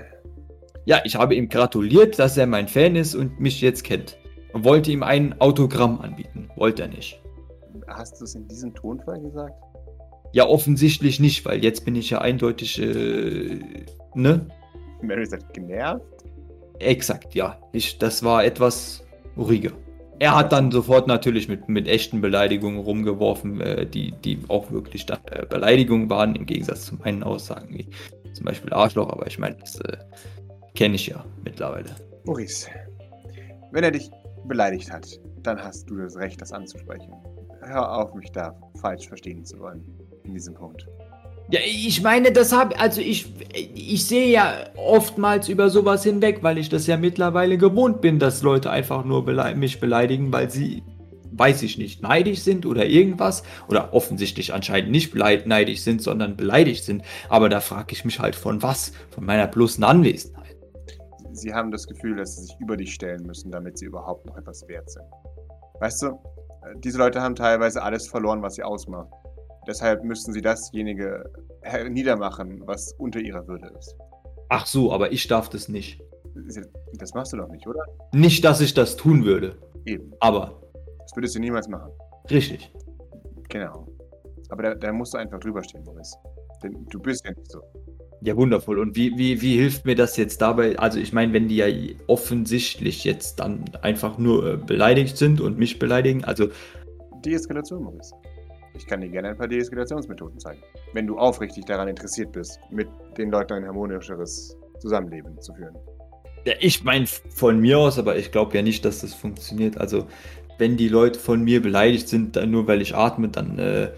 D: Ja, ich habe ihm gratuliert, dass er mein Fan ist und mich jetzt kennt. Und wollte ihm ein Autogramm anbieten. Wollte er nicht.
B: hast du es in diesem Tonfall gesagt?
D: Ja, offensichtlich nicht, weil jetzt bin ich ja eindeutig, äh, ne?
B: Mary sagt, genervt?
D: Exakt, ja. Ich, das war etwas ruhiger. Er hat dann sofort natürlich mit, mit echten Beleidigungen rumgeworfen, äh, die, die auch wirklich dann, äh, Beleidigungen waren, im Gegensatz zu meinen Aussagen, wie zum Beispiel Arschloch, aber ich meine, das äh, kenne ich ja mittlerweile.
B: Maurice, wenn er dich beleidigt hat, dann hast du das Recht, das anzusprechen. Hör auf, mich da falsch verstehen zu wollen. In diesem Punkt.
D: Ja, ich meine, das habe, also ich, ich sehe ja oftmals über sowas hinweg, weil ich das ja mittlerweile gewohnt bin, dass Leute einfach nur belei mich beleidigen, weil sie, weiß ich nicht, neidisch sind oder irgendwas. Oder offensichtlich anscheinend nicht neidisch sind, sondern beleidigt sind. Aber da frage ich mich halt von was? Von meiner bloßen Anwesenheit.
B: Sie haben das Gefühl, dass sie sich über dich stellen müssen, damit sie überhaupt noch etwas wert sind. Weißt du, äh, diese Leute haben teilweise alles verloren, was sie ausmacht. Deshalb müssen sie dasjenige her- niedermachen, was unter ihrer Würde ist.
D: Ach so, aber ich darf das nicht.
B: Das machst du doch nicht, oder?
D: Nicht, dass ich das tun würde,
B: Eben.
D: aber
B: Das würdest du niemals machen.
D: richtig.
B: Genau. Aber da, da musst du einfach drüber stehen, Maurice. Denn du bist ja nicht so.
D: Ja, wundervoll. Und wie, wie, wie hilft mir das jetzt dabei? Also ich meine, wenn die ja offensichtlich jetzt dann einfach nur äh, beleidigt sind und mich beleidigen, also
B: Deeskalation, Maurice. Ich kann dir gerne ein paar Deeskalationsmethoden zeigen. Wenn du aufrichtig daran interessiert bist, mit den Leuten ein harmonischeres Zusammenleben zu führen.
D: Ja, ich meine von mir aus, aber ich glaube ja nicht, dass das funktioniert. Also, wenn die Leute von mir beleidigt sind, dann nur weil ich atme, dann äh,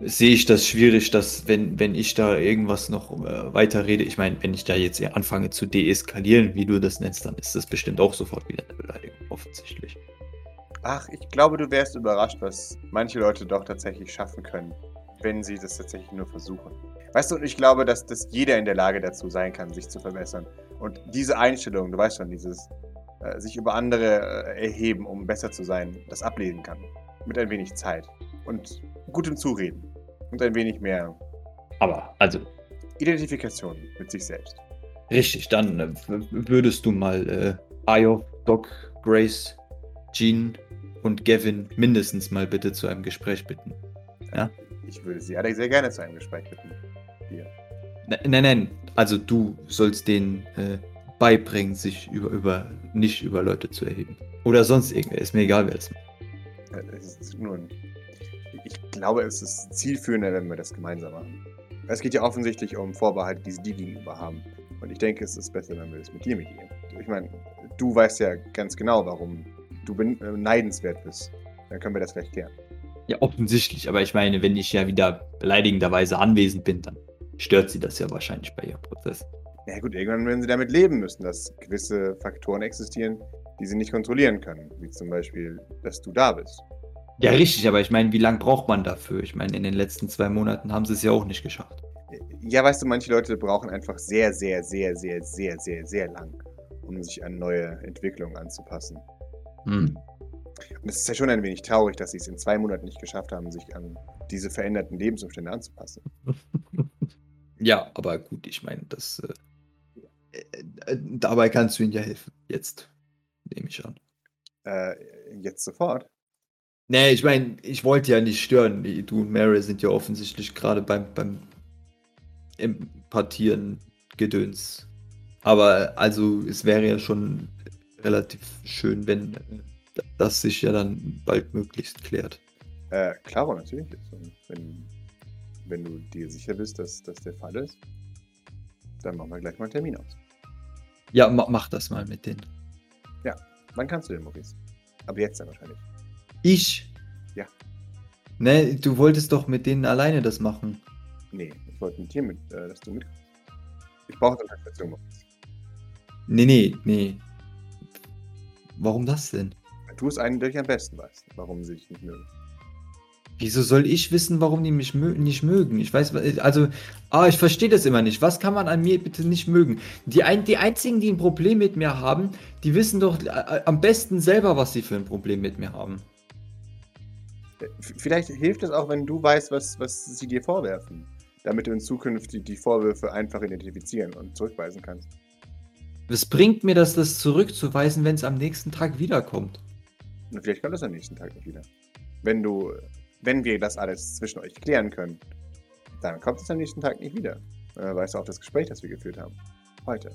D: sehe ich das schwierig, dass wenn, wenn ich da irgendwas noch äh, weiterrede, ich meine, wenn ich da jetzt anfange zu deeskalieren, wie du das nennst, dann ist das bestimmt auch sofort wieder eine Beleidigung, offensichtlich.
B: Ach, ich glaube, du wärst überrascht, was manche Leute doch tatsächlich schaffen können, wenn sie das tatsächlich nur versuchen. Weißt du, und ich glaube, dass, dass jeder in der Lage dazu sein kann, sich zu verbessern. Und diese Einstellung, du weißt schon, dieses äh, sich über andere äh, erheben, um besser zu sein, das ablesen kann. Mit ein wenig Zeit. Und gutem Zureden. Und ein wenig mehr
D: Aber, also,
B: Identifikation mit sich selbst.
D: richtig, dann äh, würdest du mal äh, Ayo, Doc, Grace, Jean und Gavin mindestens mal bitte zu einem Gespräch bitten.
B: Ich würde sie alle sehr gerne zu einem Gespräch bitten. Hier.
D: Ne- Nein, nein, also du sollst denen äh, beibringen, sich über, über, nicht über Leute zu erheben. Oder sonst irgendwer, ist mir egal, wer das macht.
B: Äh, Es ist nur ein, ich glaube, es ist zielführender, wenn wir das gemeinsam machen. Es geht ja offensichtlich um Vorbehalte, die sie dir gegenüber haben. Und ich denke, es ist besser, wenn wir das mit dir mitgehen. Ich meine, du weißt ja ganz genau, warum du ben- äh, neidenswert bist. Dann können wir das vielleicht klären.
D: Ja, offensichtlich, aber ich meine, wenn ich ja wieder beleidigenderweise anwesend bin, dann stört sie das ja wahrscheinlich bei ihrem Prozess.
B: Ja gut, irgendwann werden sie damit leben müssen, dass gewisse Faktoren existieren, die sie nicht kontrollieren können. Wie zum Beispiel, dass du da bist.
D: Ja, richtig, aber ich meine, wie lange braucht man dafür? Ich meine, in den letzten zwei Monaten haben sie es ja auch nicht geschafft.
B: Ja, weißt du, manche Leute brauchen einfach sehr, sehr, sehr, sehr, sehr, sehr, sehr lang, um sich an neue Entwicklungen anzupassen.
D: Hm.
B: Und es ist ja schon ein wenig traurig, dass sie es in zwei Monaten nicht geschafft haben, sich an diese veränderten Lebensumstände anzupassen. (laughs)
D: Ja, aber gut, ich meine, das. Äh, äh, dabei kannst du ihnen ja helfen. Jetzt. Nehme ich an.
B: Äh, jetzt sofort.
D: Nee, ich meine, ich wollte ja nicht stören. Du und Mary sind ja offensichtlich gerade beim, beim Importieren Gedöns. Aber also es wäre ja schon relativ schön, wenn das sich ja dann bald möglichst klärt.
B: Äh, klaro, natürlich. Und wenn, wenn du dir sicher bist, dass das der Fall ist, dann machen wir gleich mal einen Termin aus.
D: Ja, ma mach das mal mit denen.
B: Wann kannst du denn, Maurice? Aber jetzt dann wahrscheinlich.
D: Ich?
B: Ja.
D: Ne, du wolltest doch mit denen alleine das machen.
B: Nee, ich wollte mit dir mit, äh, dass du mitkommst. Ich brauche Unterstützung, Maurice.
D: Nee, nee, nee. Warum das denn?
B: Tu es einen, der dich am besten weiß, warum sie dich nicht mögen.
D: Wieso soll ich wissen, warum die mich mö nicht mögen? Ich weiß, also, ah, ich verstehe das immer nicht. Was kann man an mir bitte nicht mögen? Die, ein, die einzigen, die ein Problem mit mir haben, die wissen doch äh, am besten selber, was sie für ein Problem mit mir haben.
B: F- Vielleicht hilft es auch, wenn du weißt, was, was sie dir vorwerfen. Damit du in Zukunft die, die Vorwürfe einfach identifizieren und zurückweisen kannst.
D: Was bringt mir das, das zurückzuweisen, wenn es am nächsten Tag wiederkommt?
B: Und vielleicht kommt es am nächsten Tag nicht wieder. Wenn du, wenn wir das alles zwischen euch klären können, dann kommt es am nächsten Tag nicht wieder. Äh, weißt du auch das Gespräch, das wir geführt haben? Heute.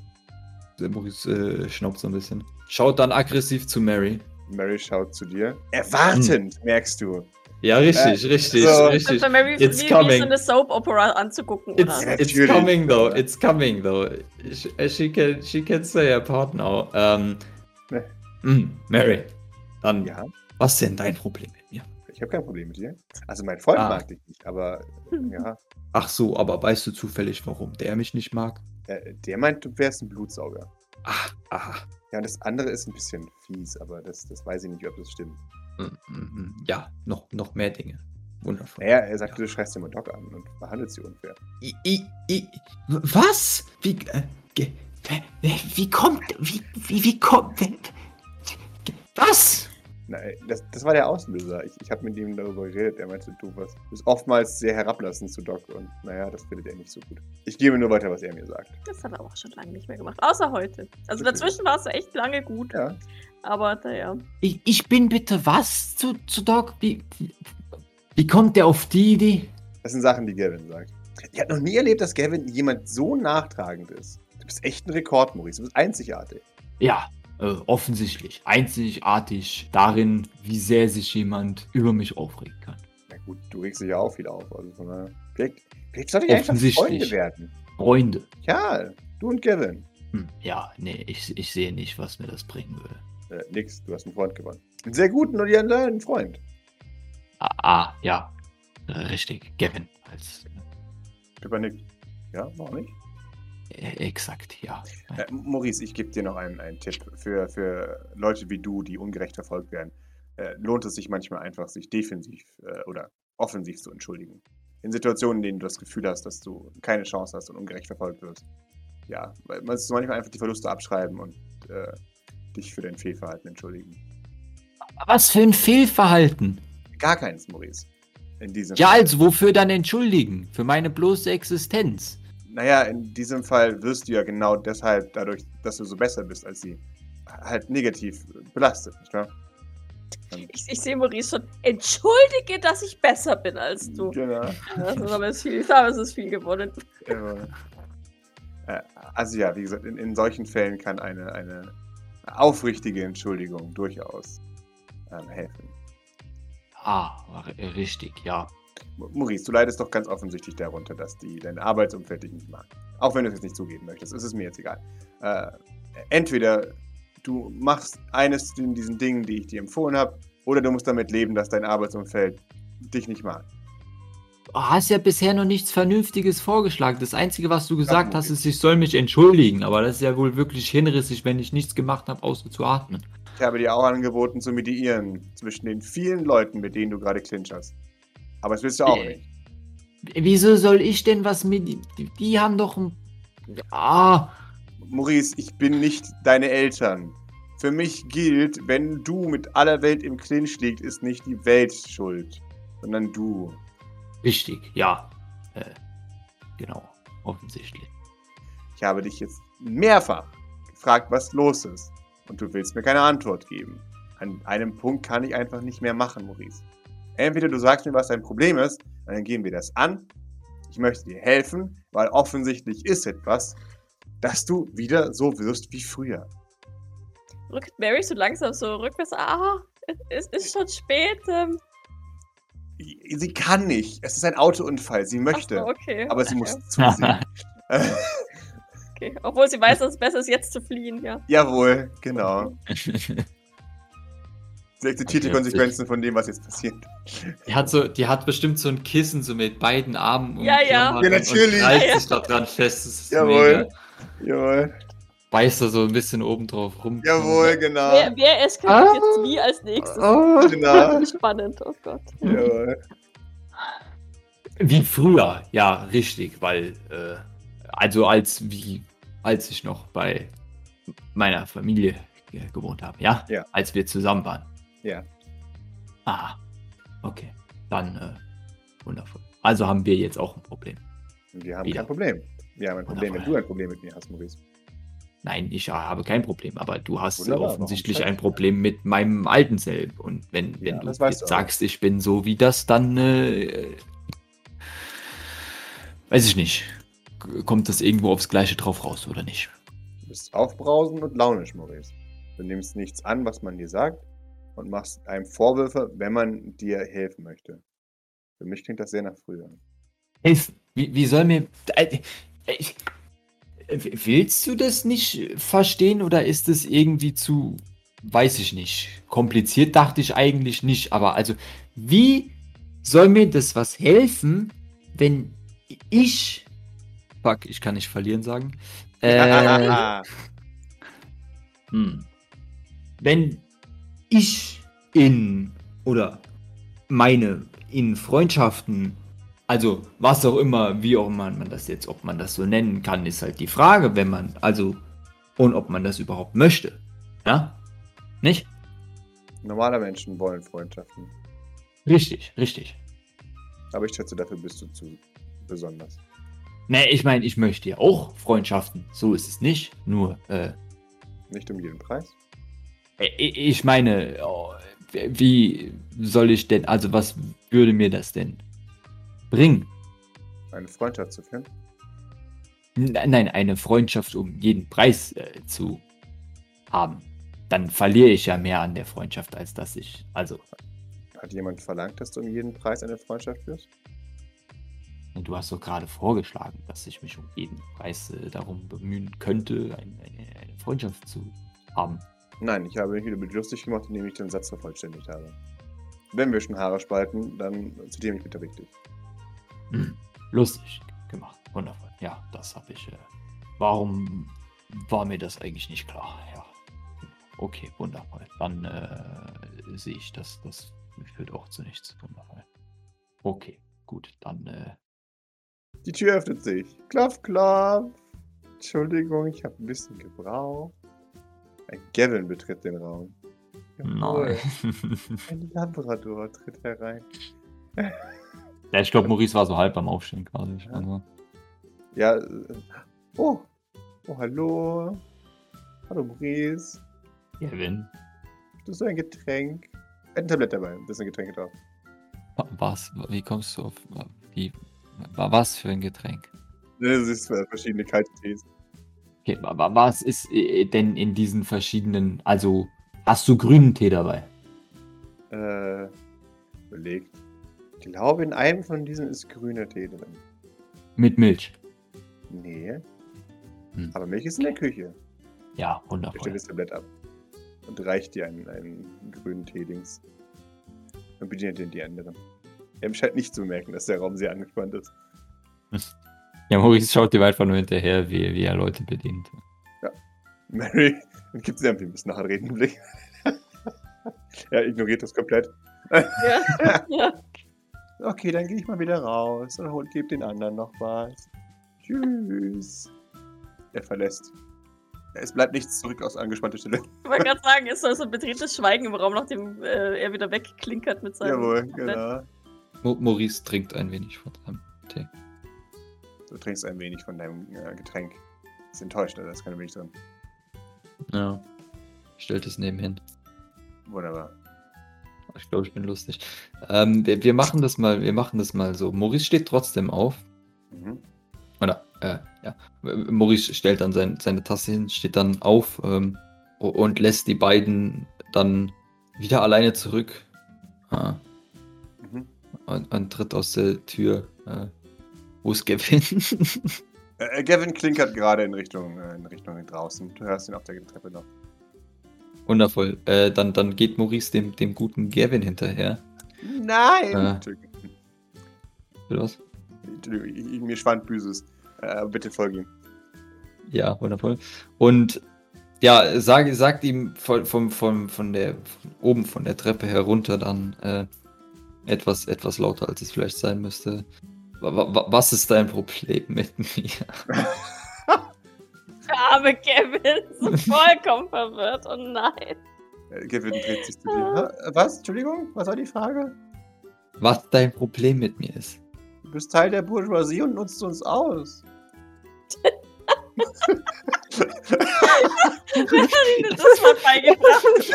D: Der Maurice äh, schnaubt so ein bisschen. Schaut dann aggressiv zu Mary.
B: Mary schaut zu dir. Erwartend, merkst du.
D: Ja, richtig, richtig,
B: so.
C: Das
D: richtig.
C: ist für Mary
D: It's
C: wie, wie
D: coming.
C: so eine Soap-Opera anzugucken,
D: It's,
C: oder?
D: It's
B: natürlich.
D: coming though, it's coming though. She, she can, she can say her part now. Ähm,
B: Ne.
D: mm, Mary, dann,
B: Ja,
D: was ist denn dein Problem mit mir?
B: ich habe kein Problem mit dir. Also mein Freund
D: Ah.
B: mag dich nicht, aber ja,
D: Ach so, aber weißt du zufällig, warum der mich nicht mag?
B: äh, der meint, du wärst ein Blutsauger.
D: Ah, ah,
B: Ja, und das andere ist ein bisschen fies, aber das, das weiß ich nicht, ob das stimmt.
D: Mm, ja, noch, noch mehr Dinge. Wundervoll.
B: Naja, er sagte, du schreist immer Doc an und behandelst sie unfair.
D: I, I, I, was? Wie, äh, ge, wie kommt, wie, wie, wie kommt, was?
B: Ey, das, das war der Auslöser. Ich, ich habe mit ihm darüber geredet. Er meinte, du was, bist oftmals sehr herablassend zu Doc und naja, das findet er nicht so gut. Ich gebe nur weiter, was er mir sagt.
C: Das hat er auch schon lange nicht mehr gemacht. Außer heute. Also
B: Okay.
C: dazwischen war es echt lange gut.
B: Ja,
C: Aber naja.
D: Ich, ich bin bitte was zu, zu Doc? Wie, wie kommt der auf die Idee?
B: das sind Sachen, die Gavin sagt. Ich habe noch nie erlebt, dass Gavin jemand so nachtragend ist. Du bist echt ein Rekord, Maurice. Du bist einzigartig.
E: Ja, äh, offensichtlich. Einzigartig darin, wie sehr sich jemand über mich aufregen kann.
B: Na gut, du regst dich ja auch viel auf. Also von daher, vielleicht, vielleicht sollte ich einfach. Freunde werden.
E: Freunde.
B: Ja, du und Gavin.
E: Hm, ja, nee, ich, ich sehe nicht, was mir das bringen würde.
B: Äh, nix, du hast einen Freund gewonnen. Einen sehr guten und einen Freund.
E: Ah, ah ja. Äh, richtig. Gavin als.
B: Pippa nickt. Ja, warum nicht?
E: Äh, exakt, ja.
B: Äh, Maurice, ich gebe dir noch einen, einen Tipp. Für, für Leute wie du, die ungerecht verfolgt werden, äh, lohnt es sich manchmal einfach, sich defensiv äh, oder offensiv zu entschuldigen. In Situationen, in denen du das Gefühl hast, dass du keine Chance hast und ungerecht verfolgt wirst. Ja, man muss manchmal einfach die Verluste abschreiben und äh, dich für dein Fehlverhalten entschuldigen.
E: Was für ein Fehlverhalten.
B: Gar keins, Maurice. In diesem
E: Ja,
B: Fall.
E: also wofür dann entschuldigen? Für meine bloße Existenz.
B: Naja, in diesem Fall wirst du ja genau deshalb, dadurch, dass du so besser bist als sie, halt negativ belastet, nicht wahr?
C: Ich, ich sehe Maurice schon. Entschuldige, dass ich besser bin als du.
B: Genau.
C: Das ist aber es viel, ist viel gewonnen.
B: Äh, Also ja, wie gesagt, in, in solchen Fällen kann eine, eine aufrichtige Entschuldigung durchaus ähm, helfen.
E: Ah, richtig, ja.
B: Maurice, du leidest doch ganz offensichtlich darunter, dass die dein Arbeitsumfeld dich nicht mag. Auch wenn du es jetzt nicht zugeben möchtest, ist es mir jetzt egal. Äh, entweder du machst eines von diesen Dingen, die ich dir empfohlen habe, oder du musst damit leben, dass dein Arbeitsumfeld dich nicht mag.
E: Du hast ja bisher noch nichts Vernünftiges vorgeschlagen. Das Einzige, was du gesagt
B: Ja,
E: hast, ist, ich soll mich entschuldigen. Aber das ist ja wohl wirklich hinrissig, wenn ich nichts gemacht habe, außer zu atmen.
B: Ich habe dir auch angeboten, zu mediieren zwischen den vielen Leuten, mit denen du gerade clincherst. Aber das willst du auch
E: Äh.
B: nicht.
E: Wieso soll ich denn was mit... Die, die haben doch ein... Ah,
B: Maurice, ich bin nicht deine Eltern. Für mich gilt, wenn du mit aller Welt im Clinch liegt, ist nicht die Welt schuld, sondern du.
E: Richtig, ja. Äh, genau, offensichtlich.
B: Ich habe dich jetzt mehrfach gefragt, was los ist. Und du willst mir keine Antwort geben. An einem Punkt kann ich einfach nicht mehr machen, Maurice. Entweder du sagst mir, was dein Problem ist, und dann gehen wir das an. Ich möchte dir helfen, weil offensichtlich ist etwas, dass du wieder so wirst wie früher.
C: Rückt Mary so langsam so rückwärts. Ah, es ist schon spät. Ähm,
B: Sie kann nicht. Es ist ein Autounfall. Sie möchte.
C: so, okay.
B: Aber sie muss
C: ja,
B: zusehen. (laughs)
C: Okay. Obwohl sie weiß, dass es besser ist, jetzt zu fliehen, ja.
B: Jawohl, genau. (laughs) Sie akzeptiert die Konsequenzen von dem, was jetzt passiert.
D: Die hat, so, die hat bestimmt so ein Kissen so mit beiden Armen
C: Ja, ja.
B: Ja, natürlich.
D: Und reißt
C: Ja, ja.
D: sich da dran fest. Das ist
B: Jawohl.
D: mega.
B: Jawohl.
D: Beißt da so ein bisschen oben drauf rum.
B: Jawohl, genau.
C: Wer, wer eskaliert
D: Ah.
C: jetzt wie als nächstes?
D: Oh.
B: Genau.
C: Spannend, oh Gott.
B: Jawohl.
E: Wie früher, ja, richtig, weil, äh, also als wie, als ich noch bei meiner Familie ge- gewohnt habe, ja?
B: Ja.
E: Als wir zusammen waren.
B: Ja.
E: Ah,
D: Okay, dann äh, wundervoll. Also haben wir jetzt auch ein Problem.
B: Wir haben
D: Wieder.
B: kein Problem. Wir haben ein Problem, wenn
D: Wundervoll.
B: du ein Problem mit mir hast, Maurice.
D: Nein, ich habe kein Problem, aber du hast
B: Wunderbar,
D: offensichtlich ein Problem mit meinem alten Selb. Und wenn, wenn
B: Ja,
D: du jetzt sagst, ich bin so wie das, dann äh, weiß ich nicht. Kommt das irgendwo aufs Gleiche drauf raus oder nicht?
B: Du bist aufbrausend und launisch, Maurice. Du nimmst nichts an, was man dir sagt und machst einem Vorwürfe, wenn man dir helfen möchte. Für mich klingt das sehr nach früher.
D: Helfen. Wie, wie soll mir. Äh, ich, äh, willst du das nicht verstehen oder ist es irgendwie zu. Weiß ich nicht. Kompliziert dachte ich eigentlich nicht. Aber also, wie soll mir das was helfen, wenn ich. Fuck, ich kann nicht verlieren sagen. (laughs) Äh, hm. Wenn ich in oder meine in Freundschaften, also was auch immer, wie auch immer man das jetzt, ob man das so nennen kann, ist halt die Frage, wenn man, also, und ob man das überhaupt möchte. Ja? Nicht?
B: Normale Menschen wollen Freundschaften.
D: Richtig, richtig.
B: Aber ich schätze, dafür bist du zu besonders.
D: Ne, ich meine, ich möchte ja auch Freundschaften. So ist es nicht. Nur, äh,
B: Nicht um jeden Preis.
D: ich ich meine, oh, wie soll ich denn, also was würde mir das denn bringen?
B: Eine Freundschaft zu führen.
D: Nein, eine Freundschaft um jeden Preis äh, zu haben. Dann verliere ich ja mehr an der Freundschaft, als dass ich. Also,
B: Hat jemand verlangt, dass du um jeden Preis eine Freundschaft führst?
D: du hast doch gerade vorgeschlagen, dass ich mich um jeden Preis äh, darum bemühen könnte, ein, eine, eine Freundschaft zu haben.
B: Nein, ich habe mich wieder lustig gemacht, indem ich den Satz vervollständigt habe. Wenn wir schon Haare spalten, dann zitiere mich bitte richtig.
D: Hm, lustig gemacht. Wundervoll. Ja, das habe ich. Äh, warum war mir das eigentlich nicht klar? Ja. Okay, wundervoll. Dann äh, sehe ich, dass das führt auch zu nichts. Wundervoll. Okay, gut. Dann äh,
B: Die Tür öffnet sich. Klopf, klopf. Entschuldigung, ich habe ein bisschen gebraucht. Ein Gavin betritt den Raum. Jawohl, Ein Labrador tritt herein. (laughs)
D: ja, ich glaube, Maurice war so halb beim Aufstehen quasi.
B: Ja.
D: Also,
B: Ja, äh, oh. Oh, hallo. Hallo, Maurice.
D: Kevin.
B: Hast du ein Getränk? Ein Tablett dabei, da sind Getränke drauf.
F: Wa- Was? Wie kommst du auf. Wie. wa- Was für ein Getränk?
B: Das ist äh, verschiedene kalte Tees.
D: Okay, wa- wa- was ist äh, denn in diesen verschiedenen. Also, hast du grünen Tee dabei?
B: Äh, überlegt. Ich glaube, in einem von diesen ist grüner Tee drin.
D: Mit Milch.
B: Nee.
D: Hm.
B: Aber Milch ist in der Küche.
D: Ja,
B: Er stellt
D: wundervoll.
B: das Tablett ab und reicht dir einen, einen grünen Tee-Dings. Und bedient den die anderen. Er scheint nicht zu merken, dass der Raum sehr angespannt ist. (laughs)
F: Ja, Maurice schaut dir einfach nur hinterher, wie, wie er Leute bedient. (laughs)
B: Mary gibt sie irgendwie ein bisschen nachher reden Blick. (laughs) er ignoriert das komplett.
C: Ja. ja.
B: Okay, dann gehe ich mal wieder raus und hol, gebe den anderen noch was. Tschüss. Er verlässt. Es bleibt nichts zurück aus angespannter Stelle.
C: Ich wollte gerade sagen, ist so so ein betriebenes Schweigen im Raum, nachdem äh, er wieder wegklinkert mit seinem.
B: Jawohl, genau.
F: Maurice trinkt ein wenig von seinem Tee.
B: Du trinkst ein wenig von deinem äh, Getränk. Ist enttäuscht, da ist keine Milch drin.
F: Ja. Stellt es nebenhin.
B: Wunderbar.
F: Ich glaube, ich bin lustig. Ähm, wir, wir machen das mal, wir machen das mal so. Maurice steht trotzdem auf.
B: Mhm.
F: Oder, äh, ja. Maurice stellt dann sein, seine Tasse hin, steht dann auf ähm, und lässt die beiden dann wieder alleine zurück. Ah,
B: Mhm.
F: und, und tritt aus der Tür. Äh, wo ist Gavin? (laughs)
B: Äh, Gavin klinkert gerade in Richtung, äh, in Richtung draußen. Du hörst ihn auf der Treppe noch.
F: Wundervoll. Äh, dann, dann geht Maurice dem, dem guten Gavin hinterher.
B: Nein!
F: Äh. Was?
B: Mir schwand Büses. Äh, bitte folge ihm.
F: Ja, wundervoll. Und ja, sag, sagt ihm von, von, von, von der von oben von der Treppe herunter dann äh, etwas, etwas lauter, als es vielleicht sein müsste. Wa- Was ist dein Problem mit mir? (laughs)
C: Arme Kevin, so (laughs) vollkommen verwirrt. Oh nein.
B: Äh, Gavin dreht sich zu dir. Hä? Was? Entschuldigung? Was war die Frage?
G: was dein Problem mit mir ist.
B: Du bist Teil der Bourgeoisie und nutzt uns aus.
C: Wer (laughs) (laughs) das mal beigebracht?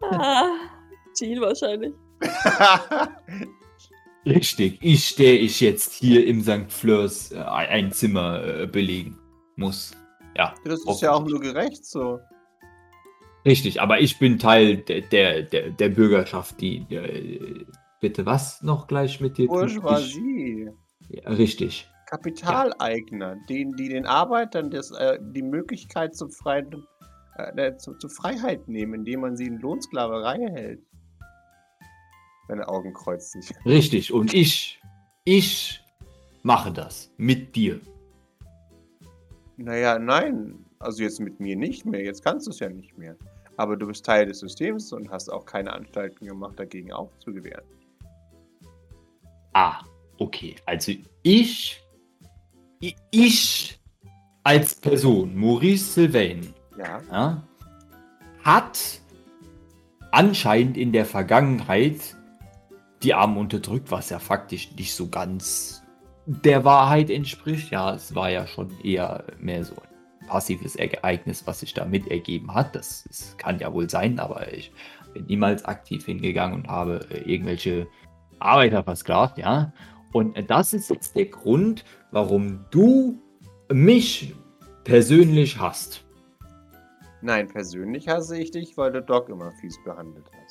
C: ah, Jean wahrscheinlich.
D: Richtig, ich, der ich jetzt hier im St. Fleurs äh, ein Zimmer äh, belegen muss. Ja.
B: das ist ja auch nur gerecht so.
D: Richtig, aber ich bin Teil der, der, der, der Bürgerschaft, die. äh, bitte was noch gleich mit dir?
B: Bourgeoisie.
D: Ja, richtig.
B: Kapitaleigner, denen, die den Arbeitern das, äh, die Möglichkeit zur, freien, äh, zur, zur Freiheit nehmen, indem man sie in Lohnsklaverei hält. Seine Augen kreuzt sich.
D: Richtig, und ich, ich mache das mit dir.
B: Naja, nein. Also jetzt mit mir nicht mehr. Jetzt kannst du es ja nicht mehr. Aber du bist Teil des Systems und hast auch keine Anstalten gemacht, dagegen aufzugewehren.
D: Ah, okay. Also ich, ich als Person, Maurice Sylvain,
B: Ja.
D: ja, hat anscheinend in der Vergangenheit die Armen unterdrückt, was ja faktisch nicht so ganz der Wahrheit entspricht. Ja, es war ja schon eher mehr so ein passives Ereignis, was sich da mit ergeben hat. Das, das kann ja wohl sein, aber ich bin niemals aktiv hingegangen und habe äh, irgendwelche Arbeiter versklavt, ja. Und äh, das ist jetzt der Grund, warum du mich persönlich hast.
B: Nein, persönlich hasse ich dich, weil du Doc immer fies behandelt hast.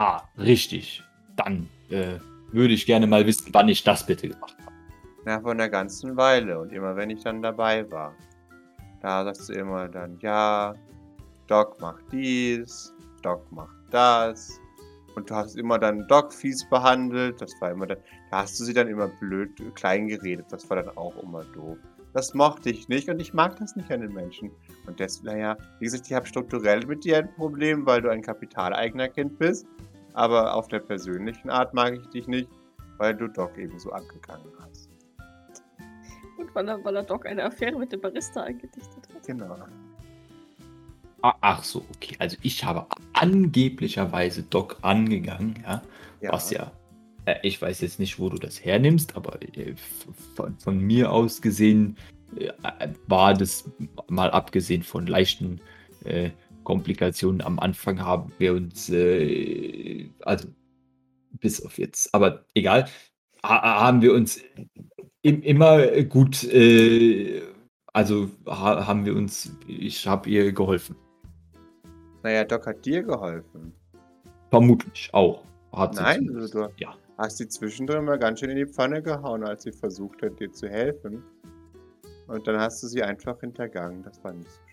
D: Ah, richtig. Dann äh, würde ich gerne mal wissen, wann ich das bitte gemacht habe.
B: Na, von der ganzen Weile. Und immer wenn ich dann dabei war. Da sagst du immer dann, ja, Doc macht dies, Doc macht das. Und du hast immer dann Doc fies behandelt. Das war immer dann, da hast du sie dann immer blöd klein geredet. Das war dann auch immer doof. Das mochte ich nicht und ich mag das nicht an den Menschen. Und deswegen, naja, wie gesagt, ich habe strukturell mit dir ein Problem, weil du ein Kapitaleignerkind bist. Aber auf der persönlichen Art mag ich dich nicht, weil du Doc eben so angegangen hast.
C: Und weil er, weil er Doc eine Affäre mit dem Barista eingedichtet hat.
B: Genau.
D: Ah, ach so, okay. Also ich habe angeblicherweise Doc angegangen, ja.
B: Ja.
D: Was ja, äh, ich weiß jetzt nicht, wo du das hernimmst, aber äh, von, von mir aus gesehen äh, war das mal abgesehen von leichten äh, Komplikationen am Anfang haben wir uns, äh, also bis auf jetzt, aber egal, ha haben wir uns im, immer gut, äh, also ha haben wir uns, ich habe ihr geholfen.
B: Naja, Doc hat dir geholfen.
D: Vermutlich auch. Hat
B: Nein,
D: zumindest.
B: du, du
D: Ja.
B: hast sie zwischendrin mal ganz schön in die Pfanne gehauen, als sie versucht hat, dir zu helfen. Und dann hast du sie einfach hintergangen. Das war nicht so.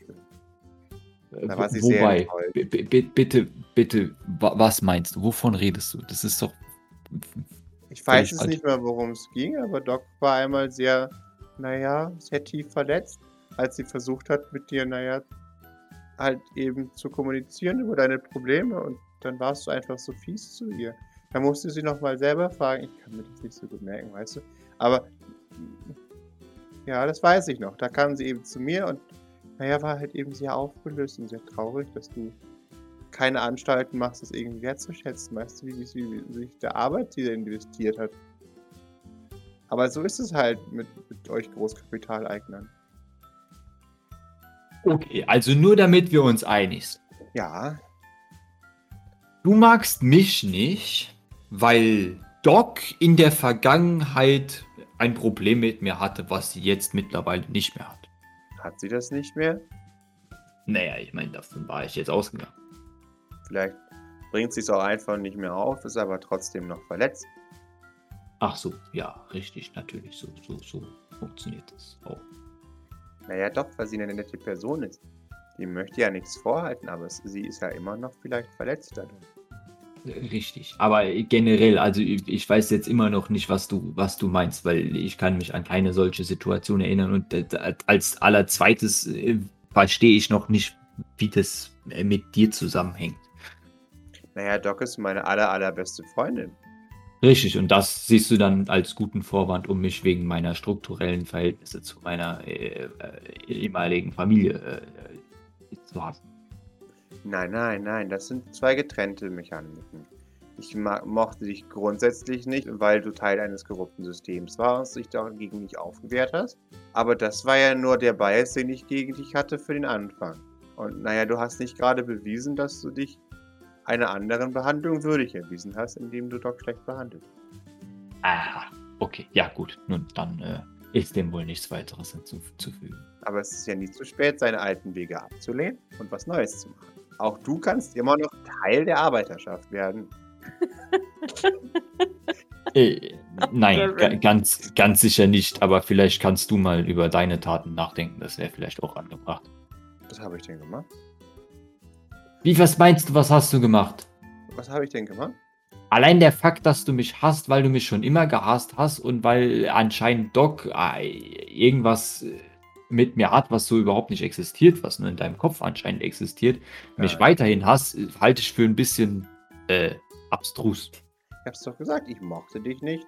B: Da war sie sehr
D: Wobei,
B: enttäuscht.
D: b- bitte, bitte, wa- was meinst du? Wovon redest du? Das ist doch.
B: Ich weiß es
D: falsch.
B: nicht mehr, worum es ging, aber Doc war einmal sehr, naja, sehr tief verletzt, als sie versucht hat, mit dir, naja, halt eben zu kommunizieren über deine Probleme und dann warst du einfach so fies zu ihr. Da musste sie nochmal selber fragen, ich kann mir das nicht so gut merken, weißt du, aber ja, das weiß ich noch. Da kam sie eben zu mir und naja, war halt eben sehr aufgelöst und sehr traurig, dass du keine Anstalten machst, das irgendwie wertzuschätzen. Weißt du, wie, wie, wie sich der Arbeit, die er investiert hat. Aber so ist es halt mit, mit euch Großkapitaleignern.
D: Okay, also nur damit wir uns einig sind.
B: Ja,
D: Du magst mich nicht, weil Doc in der Vergangenheit ein Problem mit mir hatte, was sie jetzt mittlerweile nicht mehr hat.
B: Hat sie das nicht mehr?
D: Naja, ich meine, davon war ich jetzt ausgegangen.
B: Vielleicht bringt sie es auch einfach nicht mehr auf, ist aber trotzdem noch verletzt.
D: Ach so, ja, richtig, natürlich, so, so, so funktioniert das auch.
B: Naja, doch, weil sie eine nette Person ist. Die möchte ja nichts vorhalten, aber es, sie ist ja immer noch vielleicht verletzt dadurch.
D: Richtig. Aber generell, also ich weiß jetzt immer noch nicht, was du, was du meinst, weil ich kann mich an keine solche Situation erinnern und als allerzweites äh, verstehe ich noch nicht, wie das äh, mit dir zusammenhängt.
B: Naja, Doc ist meine aller, allerbeste Freundin.
D: Richtig, und das siehst du dann als guten Vorwand, um mich wegen meiner strukturellen Verhältnisse zu meiner äh, äh, ehemaligen Familie äh, zu hassen.
B: Nein, nein, nein, das sind zwei getrennte Mechaniken. Ich mochte dich grundsätzlich nicht, weil du Teil eines korrupten Systems warst, dich dagegen nicht aufgewehrt hast. Aber das war ja nur der Bias, den ich gegen dich hatte für den Anfang. Und naja, du hast nicht gerade bewiesen, dass du dich einer anderen Behandlung würdig erwiesen hast, indem du Doc schlecht behandelt.
D: Ah, okay. Ja, gut. Nun, dann äh, ist dem wohl nichts weiteres hinzuzufügen.
B: Aber es ist ja nie zu spät, seine alten Wege abzulehnen und was Neues zu machen. Auch du kannst immer noch Teil der Arbeiterschaft werden.
D: Äh, (laughs) nein, ganz, ganz sicher nicht. Aber vielleicht kannst du mal über deine Taten nachdenken. Das wäre vielleicht auch angebracht.
B: Was habe ich denn gemacht?
D: Wie, was meinst du, was hast du gemacht?
B: Was habe ich denn gemacht?
D: Allein der Fakt, dass du mich hasst, weil du mich schon immer gehasst hast und weil anscheinend Doc äh, irgendwas äh, mit mir hat, was so überhaupt nicht existiert, was nur in deinem Kopf anscheinend existiert, mich
B: Ja.
D: weiterhin hasst, äh, halte ich für ein bisschen äh, abstrus.
B: Ich hab's doch gesagt, ich mochte dich nicht,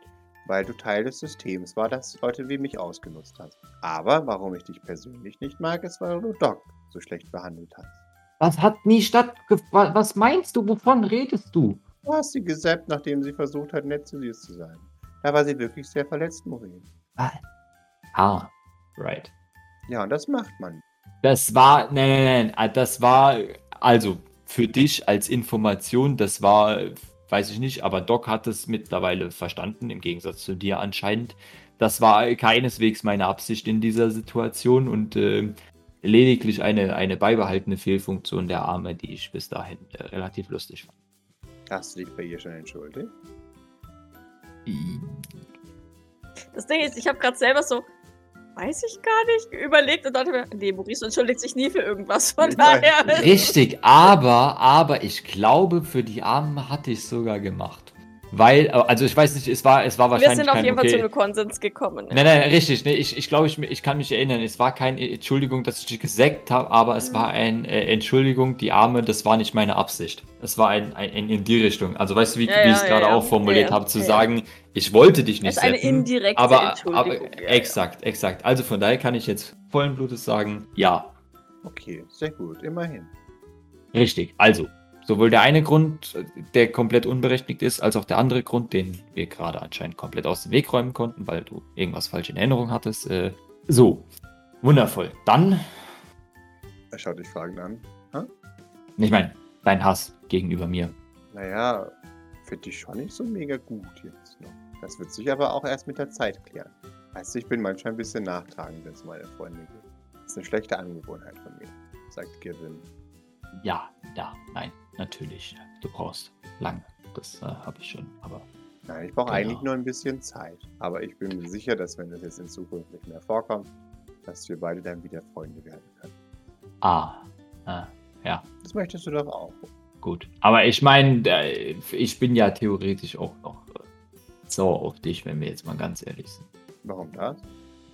B: weil du Teil des Systems war, das Leute wie mich ausgenutzt hast. Aber warum ich dich persönlich nicht mag, ist, weil du Doc so schlecht behandelt hast.
D: Was hat nie stattgefunden? Was meinst du? Wovon redest du?
B: Du hast sie gesappt, nachdem sie versucht hat, nett zu dir zu sein. Da war sie wirklich sehr verletzt, Maureen.
D: Ah, right.
B: Ja, und das macht man.
D: Das war, nein, nein, nein, das war, also für dich als Information, das war, weiß ich nicht, aber Doc hat es mittlerweile verstanden, im Gegensatz zu dir anscheinend. Das war keineswegs meine Absicht in dieser Situation und äh, lediglich eine, eine beibehaltene Fehlfunktion der Arme, die ich bis dahin äh, relativ lustig fand.
B: Hast du dich bei ihr schon entschuldigt?
C: Das Ding ist, ich habe gerade selber so, weiß ich gar nicht, überlegt und dachte mir, nee, Maurice entschuldigt sich nie für irgendwas. Von
B: Nein.
C: daher.
D: Richtig, aber, aber ich glaube, für die Armen hatte ich sogar gemacht. Weil, also ich weiß nicht, es war, es war
C: Wir
D: wahrscheinlich
C: sind auf
D: kein,
C: jeden Fall
D: okay,
C: zu einem Konsens gekommen.
D: Nein, nein, richtig. Nee, ich, ich glaube, ich, ich kann mich erinnern. Es war keine Entschuldigung, dass ich dich gesackt habe, aber es war ein äh, Entschuldigung, die Arme, das war nicht meine Absicht. Es war ein, ein, ein in die Richtung. Also weißt du, wie,
C: Ja,
D: wie
C: ja,
D: ich es
C: ja,
D: gerade
C: ja.
D: auch formuliert habe, zu sagen, ich wollte dich
C: Es
D: nicht
C: ist eine
D: setzen,
C: indirekte
D: aber,
C: Entschuldigung.
D: aber exakt, exakt. Also von daher kann ich jetzt vollen Blutes sagen, ja,
B: Okay, sehr gut, immerhin.
D: richtig. Also, sowohl der eine Grund, der komplett unberechtigt ist, als auch der andere Grund, den wir gerade anscheinend komplett aus dem Weg räumen konnten, weil du irgendwas falsch in Erinnerung hattest. Äh, so, wundervoll. Dann
B: Er schaut dich fragend an.
D: Ich meine, dein Hass gegenüber mir.
B: Naja, finde ich schon nicht so mega gut jetzt noch. Das wird sich aber auch erst mit der Zeit klären. Weißt du, ich bin manchmal ein bisschen nachtragend, wenn es meine Freunde geht. Das ist eine schlechte Angewohnheit von mir, sagt Gavin.
D: Ja, ja, nein, natürlich. Du brauchst lange. Das äh, habe ich schon. Aber
B: Nein, ich brauche
D: Genau.
B: eigentlich nur ein bisschen Zeit. Aber ich bin mir sicher, dass wenn das jetzt in Zukunft nicht mehr vorkommt, dass wir beide dann wieder Freunde werden können.
D: ah, äh, ja,
B: Das möchtest du doch auch.
D: gut. Aber ich meine, äh, ich bin ja theoretisch auch noch äh, sauer auf dich, wenn wir jetzt mal ganz ehrlich sind.
B: Warum das?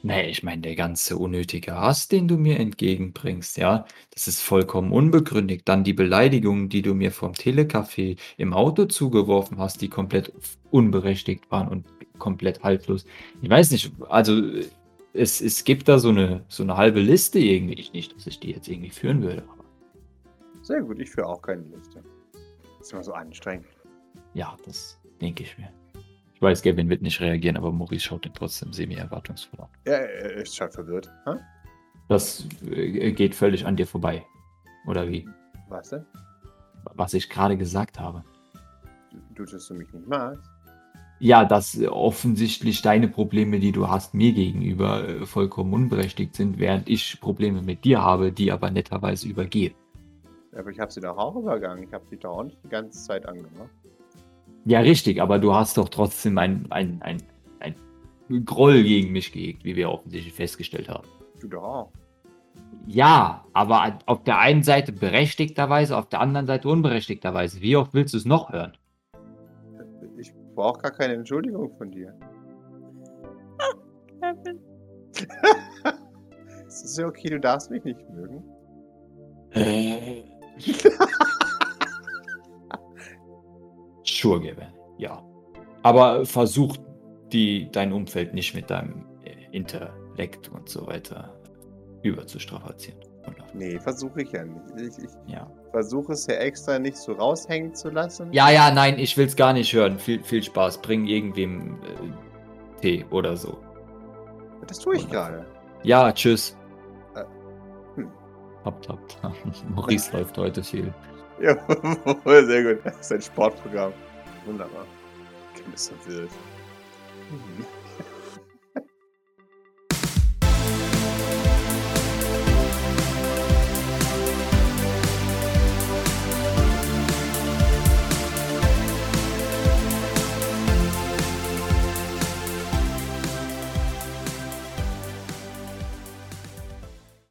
D: Nee, ich meine, der ganze unnötige Hass, den du mir entgegenbringst, ja, das ist vollkommen unbegründet. Dann die Beleidigungen, die du mir vom Telecafé im Auto zugeworfen hast, die komplett unberechtigt waren und komplett haltlos. Ich weiß nicht, also es, es gibt da so eine, so eine halbe Liste irgendwie. Ich nicht, dass ich die jetzt irgendwie führen würde. Aber
B: Sehr gut, ich führe auch keine Liste. ist immer so anstrengend.
D: ja, das denke ich mir. Ich weiß, Gavin wird nicht reagieren, aber Maurice schaut ihn trotzdem semi-erwartungsvoll an.
B: Ja, er ist schon verwirrt. Hä?
D: Das äh, geht völlig an dir vorbei. Oder wie?
B: Was denn?
D: Was ich gerade gesagt habe.
B: Du, dass du mich nicht magst?
D: Ja, dass offensichtlich deine Probleme, die du hast, mir gegenüber äh, vollkommen unberechtigt sind, während ich Probleme mit dir habe, die aber netterweise übergehe.
B: Aber ich habe sie doch auch übergangen. Ich habe sie doch auch nicht die ganze Zeit angemacht.
D: Ja, richtig, aber du hast doch trotzdem ein, ein, ein, ein Groll gegen mich gehegt, wie wir offensichtlich festgestellt haben.
B: Du auch.
D: Ja, aber auf der einen Seite berechtigterweise, auf der anderen Seite unberechtigterweise. Wie oft willst du es noch hören?
B: Ich brauche gar keine Entschuldigung von dir.
C: Kevin. (laughs)
B: Es ist ja okay, du darfst mich nicht mögen. (laughs)
D: Sure, Gavin, ja. Aber versuch die, dein Umfeld nicht mit deinem äh, Intellekt und so weiter überzustrapazieren.
B: Nee, versuche ich ja nicht. Ich, ich
D: Ja.
B: versuche es ja extra nicht so raushängen zu lassen.
D: Ja, ja, nein, ich will's gar nicht hören. Viel, viel Spaß. Bring irgendwem äh, Tee oder so.
B: Das tue ich gerade.
D: Ja, tschüss.
B: Äh, hm.
D: Habt, habt. (laughs) Maurice läuft heute viel.
B: Ja, (laughs) sehr gut. Das ist ein Sportprogramm. Wunderbar. Kind ist so wild. Mhm.